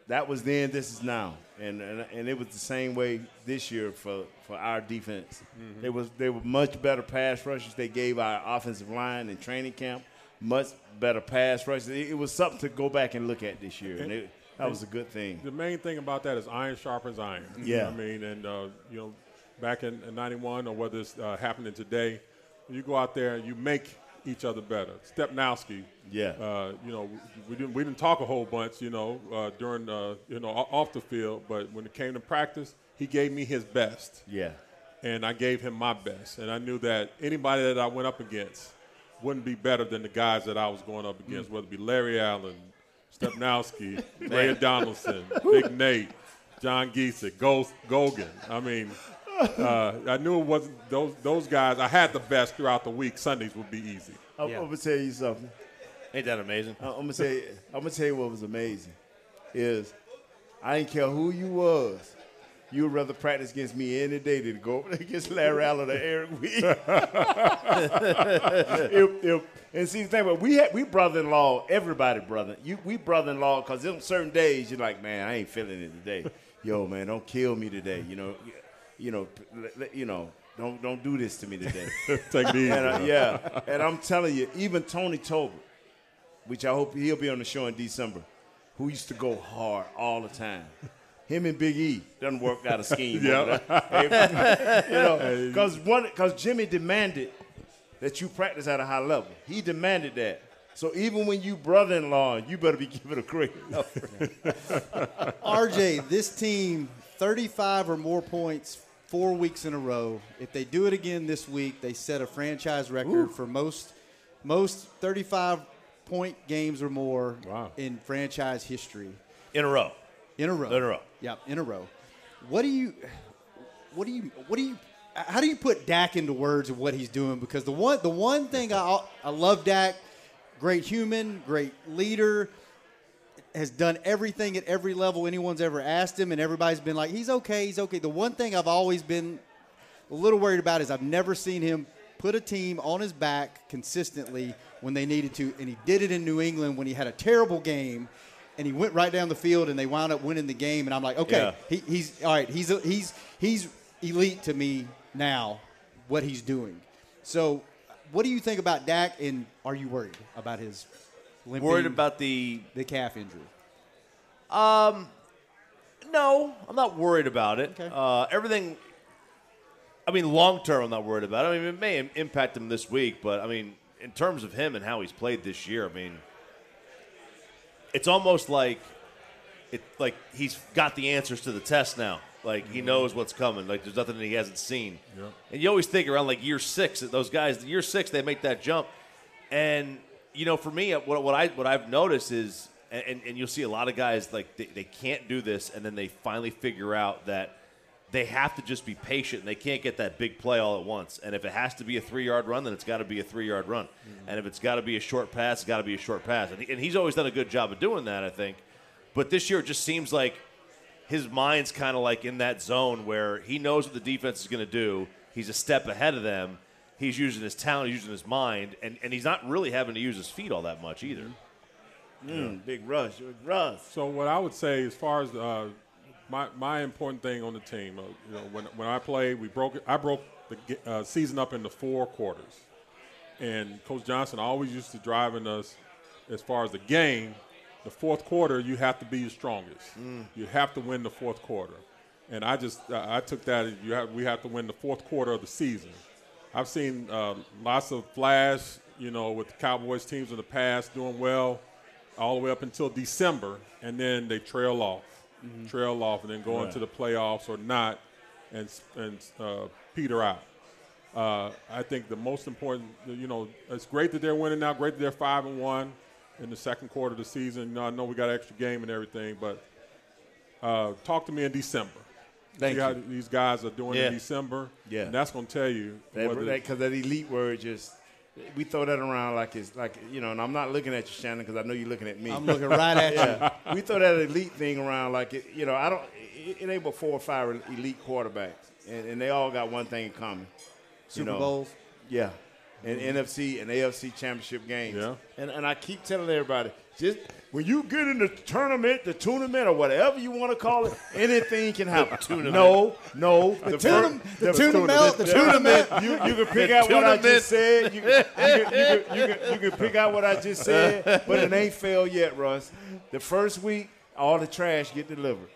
[SPEAKER 3] that was then, this is now, and, and and it was the same way this year for, for our defense. They was they were much better pass rushers. They gave our offensive line in training camp much better pass rushers. It, it was something to go back and look at this year, and it, that was a good thing.
[SPEAKER 4] the main thing about that is iron sharpens iron.
[SPEAKER 3] Yeah.
[SPEAKER 4] I mean, and uh, you know, back in, in '91 or whether it's uh, happening today, you go out there and you make each other better. Stepnoski.
[SPEAKER 3] Yeah.
[SPEAKER 4] Uh, you know, we didn't we didn't talk a whole bunch, you know, uh, during uh, you know off the field, but when it came to practice, he gave me his best.
[SPEAKER 3] Yeah,
[SPEAKER 4] and I gave him my best. And I knew that anybody that I went up against wouldn't be better than the guys that I was going up against, whether it be Larry Allen, Stepnoski, Ray Donaldson, Big Nate, John Gesek, Ghost, Gogan. I mean, uh, I knew it wasn't those those guys. I had the best throughout the week. Sundays would be easy.
[SPEAKER 3] I'm,
[SPEAKER 2] Yeah.
[SPEAKER 3] I'm gonna tell you something.
[SPEAKER 1] Ain't that amazing?
[SPEAKER 3] I'm gonna tell you. I'm gonna tell you what was amazing. Is I didn't care who you was. You would rather practice against me any day than go against Larry Allen or Eric Weed. if, if, and see the thing, but we had we brother-in-law, everybody brother. You we brother-in-law because on certain days you're like, man, I ain't feeling it today. Yo, man, don't kill me today. You know, you know, let- let- you know, don't don't do this to me today.
[SPEAKER 4] Take it easy.
[SPEAKER 3] And, uh, yeah, and I'm telling you, even Tony Tolbert, which I hope he'll be on the show in December, who used to go hard all the time. Him and Big E done worked out a scheme.
[SPEAKER 4] Yeah.
[SPEAKER 3] you know, because one, because Jimmy demanded that you practice at a high level. He demanded that. So even when you brother-in-law, you better be giving a great
[SPEAKER 2] RJ, this team, 35 or more points four weeks in a row. If they do it again this week, they set a franchise record for most most 35 point games or more
[SPEAKER 4] Wow.
[SPEAKER 2] in franchise history
[SPEAKER 1] In a row.
[SPEAKER 2] in a row.
[SPEAKER 1] In a row.
[SPEAKER 2] Yep, in a row. What do you what do you what do you how do you put Dak into words of what he's doing? Because the one the one thing I I love Dak, great human, great leader, has done everything at every level anyone's ever asked him, and everybody's been like, he's okay, he's okay. The one thing I've always been a little worried about is I've never seen him put a team on his back consistently when they needed to, and he did it in New England when he had a terrible game. and he went right down the field, and they wound up winning the game. And I'm like, okay,
[SPEAKER 1] Yeah.
[SPEAKER 2] he, he's all right. He's he's he's elite to me now. What he's doing. So, what do you think about Dak? And are you worried about his limping,
[SPEAKER 1] Worried about the
[SPEAKER 2] the calf injury?
[SPEAKER 1] Um, No, I'm not worried about it.
[SPEAKER 2] Okay.
[SPEAKER 1] Uh, everything. I mean, long term, I'm not worried about it. I mean, it may impact him this week, but I mean, in terms of him and how he's played this year, I mean, it's almost like it like he's got the answers to the test now. Like he knows what's coming. Like there's nothing that he hasn't seen.
[SPEAKER 4] Yep.
[SPEAKER 1] And you always think around like year six that those guys, year six, they make that jump. And you know, for me, uh, what, what I what I've noticed is, and, and you'll see a lot of guys like they, they can't do this, and then they finally figure out that they have to just be patient. and They can't get that big play all at once. And if it has to be a three yard run, then it's got to be a three yard run. Mm-hmm. And if it's got to be a short pass, it's got to be a short pass. And, he, and he's always done a good job of doing that, I think. But this year, it just seems like his mind's kind of like in that zone where he knows what the defense is going to do. He's a step ahead of them. He's using his talent, he's using his mind, and, and he's not really having to use his feet all that much either.
[SPEAKER 3] Mm, big rush, rush.
[SPEAKER 4] So what I would say, as far as uh, my my important thing on the team, uh, you know, when when I played, we broke. I broke the uh, season up into four quarters, and Coach Johnson always used to driving us as far as the game. The fourth quarter, you have to be your strongest. You have to win the fourth quarter, and I just uh, I took that. You have we have to win the fourth quarter of the season. I've seen uh, lots of flash, you know, with the Cowboys teams in the past doing well all the way up until December, and then they trail off, trail off, and then go into the playoffs or not, and and uh, peter out. Uh, I think the most important, you know, it's great that they're winning now. Great that they're five and one in the second quarter of the season. You know, I know we got an extra game and everything, but uh, talk to me in December.
[SPEAKER 3] Thank
[SPEAKER 4] See how these guys are doing
[SPEAKER 1] Yeah.
[SPEAKER 4] in December.
[SPEAKER 3] Yeah.
[SPEAKER 4] and that's going to tell you whether
[SPEAKER 3] Because that, elite word just, we throw that around like it's like, you know, and I'm not looking at you, Shannon, because I know you're looking at me.
[SPEAKER 2] I'm looking right at you.
[SPEAKER 3] yeah. we throw that elite thing around like it, you know, I don't, it, it ain't but four or five elite quarterbacks, and, and they all got one thing in common.
[SPEAKER 2] Super
[SPEAKER 3] you know,
[SPEAKER 2] Bowls.
[SPEAKER 3] Yeah. And NFC and AFC championship games.
[SPEAKER 4] Yeah.
[SPEAKER 3] And, and I keep telling everybody, just when you get in the tournament, the tournament, or whatever you want to call it, anything can happen. No, no. The,
[SPEAKER 2] tuna-
[SPEAKER 3] fir-
[SPEAKER 2] the tuna melt, the
[SPEAKER 3] tournament. You, you can pick out what I just said. You, you, can, you, can, you, can, you can pick out what I just said, but it ain't failed yet, Russ. The first week, all the trash get delivered.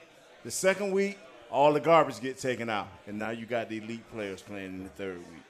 [SPEAKER 3] The second week, all the garbage get taken out, and now you got the elite players playing in the third week.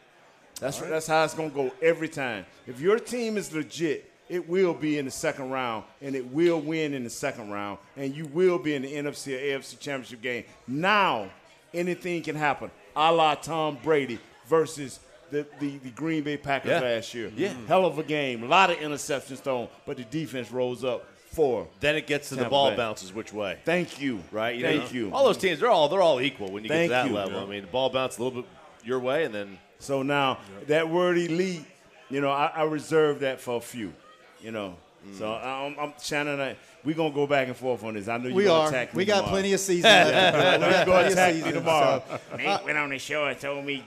[SPEAKER 3] That's that's how it's gonna go every time. If your team is legit, it will be in the second round, and it will win in the second round, and you will be in the NFC or AFC championship game. Now, anything can happen, a la Tom Brady versus the, the, the Green Bay Packers
[SPEAKER 1] Yeah.
[SPEAKER 3] last year.
[SPEAKER 1] Yeah. Mm-hmm.
[SPEAKER 3] hell of a game, a lot of interceptions thrown, but the defense rose up four.
[SPEAKER 1] Then it gets to the ball
[SPEAKER 3] Bay.
[SPEAKER 1] bounces which way.
[SPEAKER 3] Thank you,
[SPEAKER 1] right? You
[SPEAKER 3] Thank
[SPEAKER 1] know?
[SPEAKER 3] you.
[SPEAKER 1] All those teams, they're all they're all equal when you
[SPEAKER 3] Thank
[SPEAKER 1] get to that
[SPEAKER 3] you.
[SPEAKER 1] level. I mean, the ball bounces a little bit your way, and then
[SPEAKER 3] So now that word elite, you know, I, I reserve that for a few, you know. So I'm, I'm Shannon. I, we gonna go back and forth on this. I know you
[SPEAKER 2] We
[SPEAKER 3] gonna
[SPEAKER 2] are.
[SPEAKER 3] attack me
[SPEAKER 2] We got plenty of season left. we got
[SPEAKER 3] Go
[SPEAKER 2] plenty of
[SPEAKER 3] attack me tomorrow.
[SPEAKER 2] so-
[SPEAKER 3] Nate went on the show and told me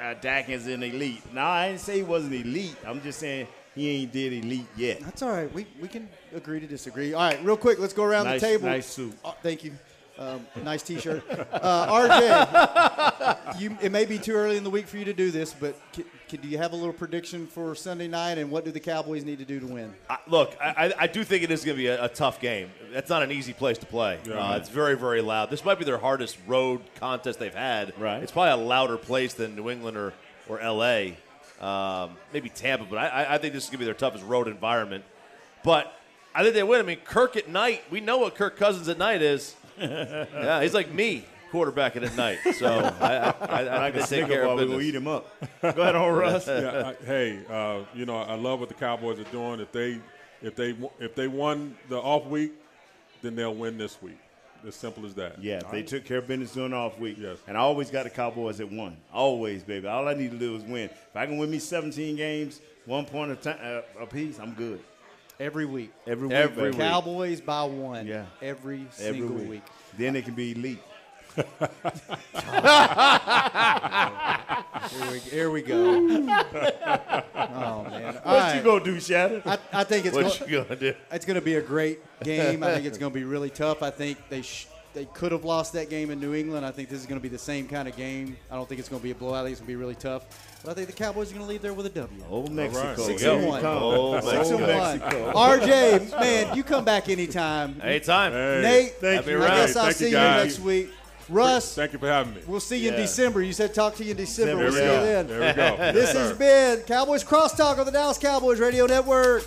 [SPEAKER 3] uh, Dak is an elite. No, I didn't say he wasn't elite. I'm just saying he ain't did elite yet.
[SPEAKER 2] That's all right. We, we can agree to disagree. All right, real quick, let's go around
[SPEAKER 3] Nice-
[SPEAKER 2] the table.
[SPEAKER 3] nice suit.
[SPEAKER 2] Oh, thank you. Um, nice T-shirt. Uh, RJ, you, it may be too early in the week for you to do this, but c c- do you have a little prediction for Sunday night, and what do the Cowboys need to do to win?
[SPEAKER 1] I, look, I, I- I do think it is going to be a, a tough game. That's not an easy place to play. Uh, it's very, very loud. This might be their hardest road contest they've had.
[SPEAKER 3] Right.
[SPEAKER 1] It's probably a louder place than New England or, or L.A., um, maybe Tampa, but I- I, I think this is going to be their toughest road environment. But I think they win. I mean, Kirk at night, we know what Kirk Cousins at night is. yeah, he's like me, quarterbacking at night. So I, I, I, I think they take care of
[SPEAKER 3] we're eat him up. Go ahead on Russ.
[SPEAKER 4] yeah, I, hey, uh, you know, I love what the Cowboys are doing. If they, if they, if they won the off week, then they'll win this week. As simple as that.
[SPEAKER 3] Yeah, they took care of business during the off week.
[SPEAKER 4] Yes.
[SPEAKER 3] And I always got the Cowboys at one. Always, baby. All I need to do is win. If I can win me 17 games, one point a time uh, apiece, I'm good.
[SPEAKER 2] Every week.
[SPEAKER 3] Every week.
[SPEAKER 1] Every week.
[SPEAKER 2] Cowboys by one.
[SPEAKER 3] Yeah.
[SPEAKER 2] Every
[SPEAKER 3] Every
[SPEAKER 2] single
[SPEAKER 3] week.
[SPEAKER 2] week.
[SPEAKER 3] Then it can be elite.
[SPEAKER 2] Here we, here we go. oh man! All
[SPEAKER 3] What
[SPEAKER 2] right.
[SPEAKER 3] you gonna do, do, Shannon?
[SPEAKER 2] I, I think it's
[SPEAKER 1] What
[SPEAKER 2] going,
[SPEAKER 1] you gonna do?
[SPEAKER 2] it's to be a great game. I think it's going to be really tough. I think they sh- they could have lost that game in New England. I think this is going to be the same kind of game. I don't think it's going to be a blowout. I think it's going to be really tough. But I think the Cowboys are going to leave there with a W.
[SPEAKER 3] Old Mexico.
[SPEAKER 2] Six and one.
[SPEAKER 3] comes.
[SPEAKER 1] Old
[SPEAKER 2] Six
[SPEAKER 1] Mexico.
[SPEAKER 2] and one. RJ, man, you come back anytime.
[SPEAKER 1] Anytime.
[SPEAKER 4] Hey,
[SPEAKER 2] Nate,
[SPEAKER 3] thank
[SPEAKER 1] Happy
[SPEAKER 2] I
[SPEAKER 1] ride.
[SPEAKER 2] guess I'll
[SPEAKER 4] Thank
[SPEAKER 2] see
[SPEAKER 4] you,
[SPEAKER 2] you next week. Russ,
[SPEAKER 4] Thank you for having me.
[SPEAKER 2] we'll see you in December. You said talk to you in December.
[SPEAKER 3] There
[SPEAKER 2] We'll
[SPEAKER 3] we
[SPEAKER 2] see
[SPEAKER 3] go.
[SPEAKER 2] you then.
[SPEAKER 4] There we go.
[SPEAKER 2] This
[SPEAKER 4] Yes,
[SPEAKER 2] has been Cowboys Crosstalk on the Dallas Cowboys Radio Network.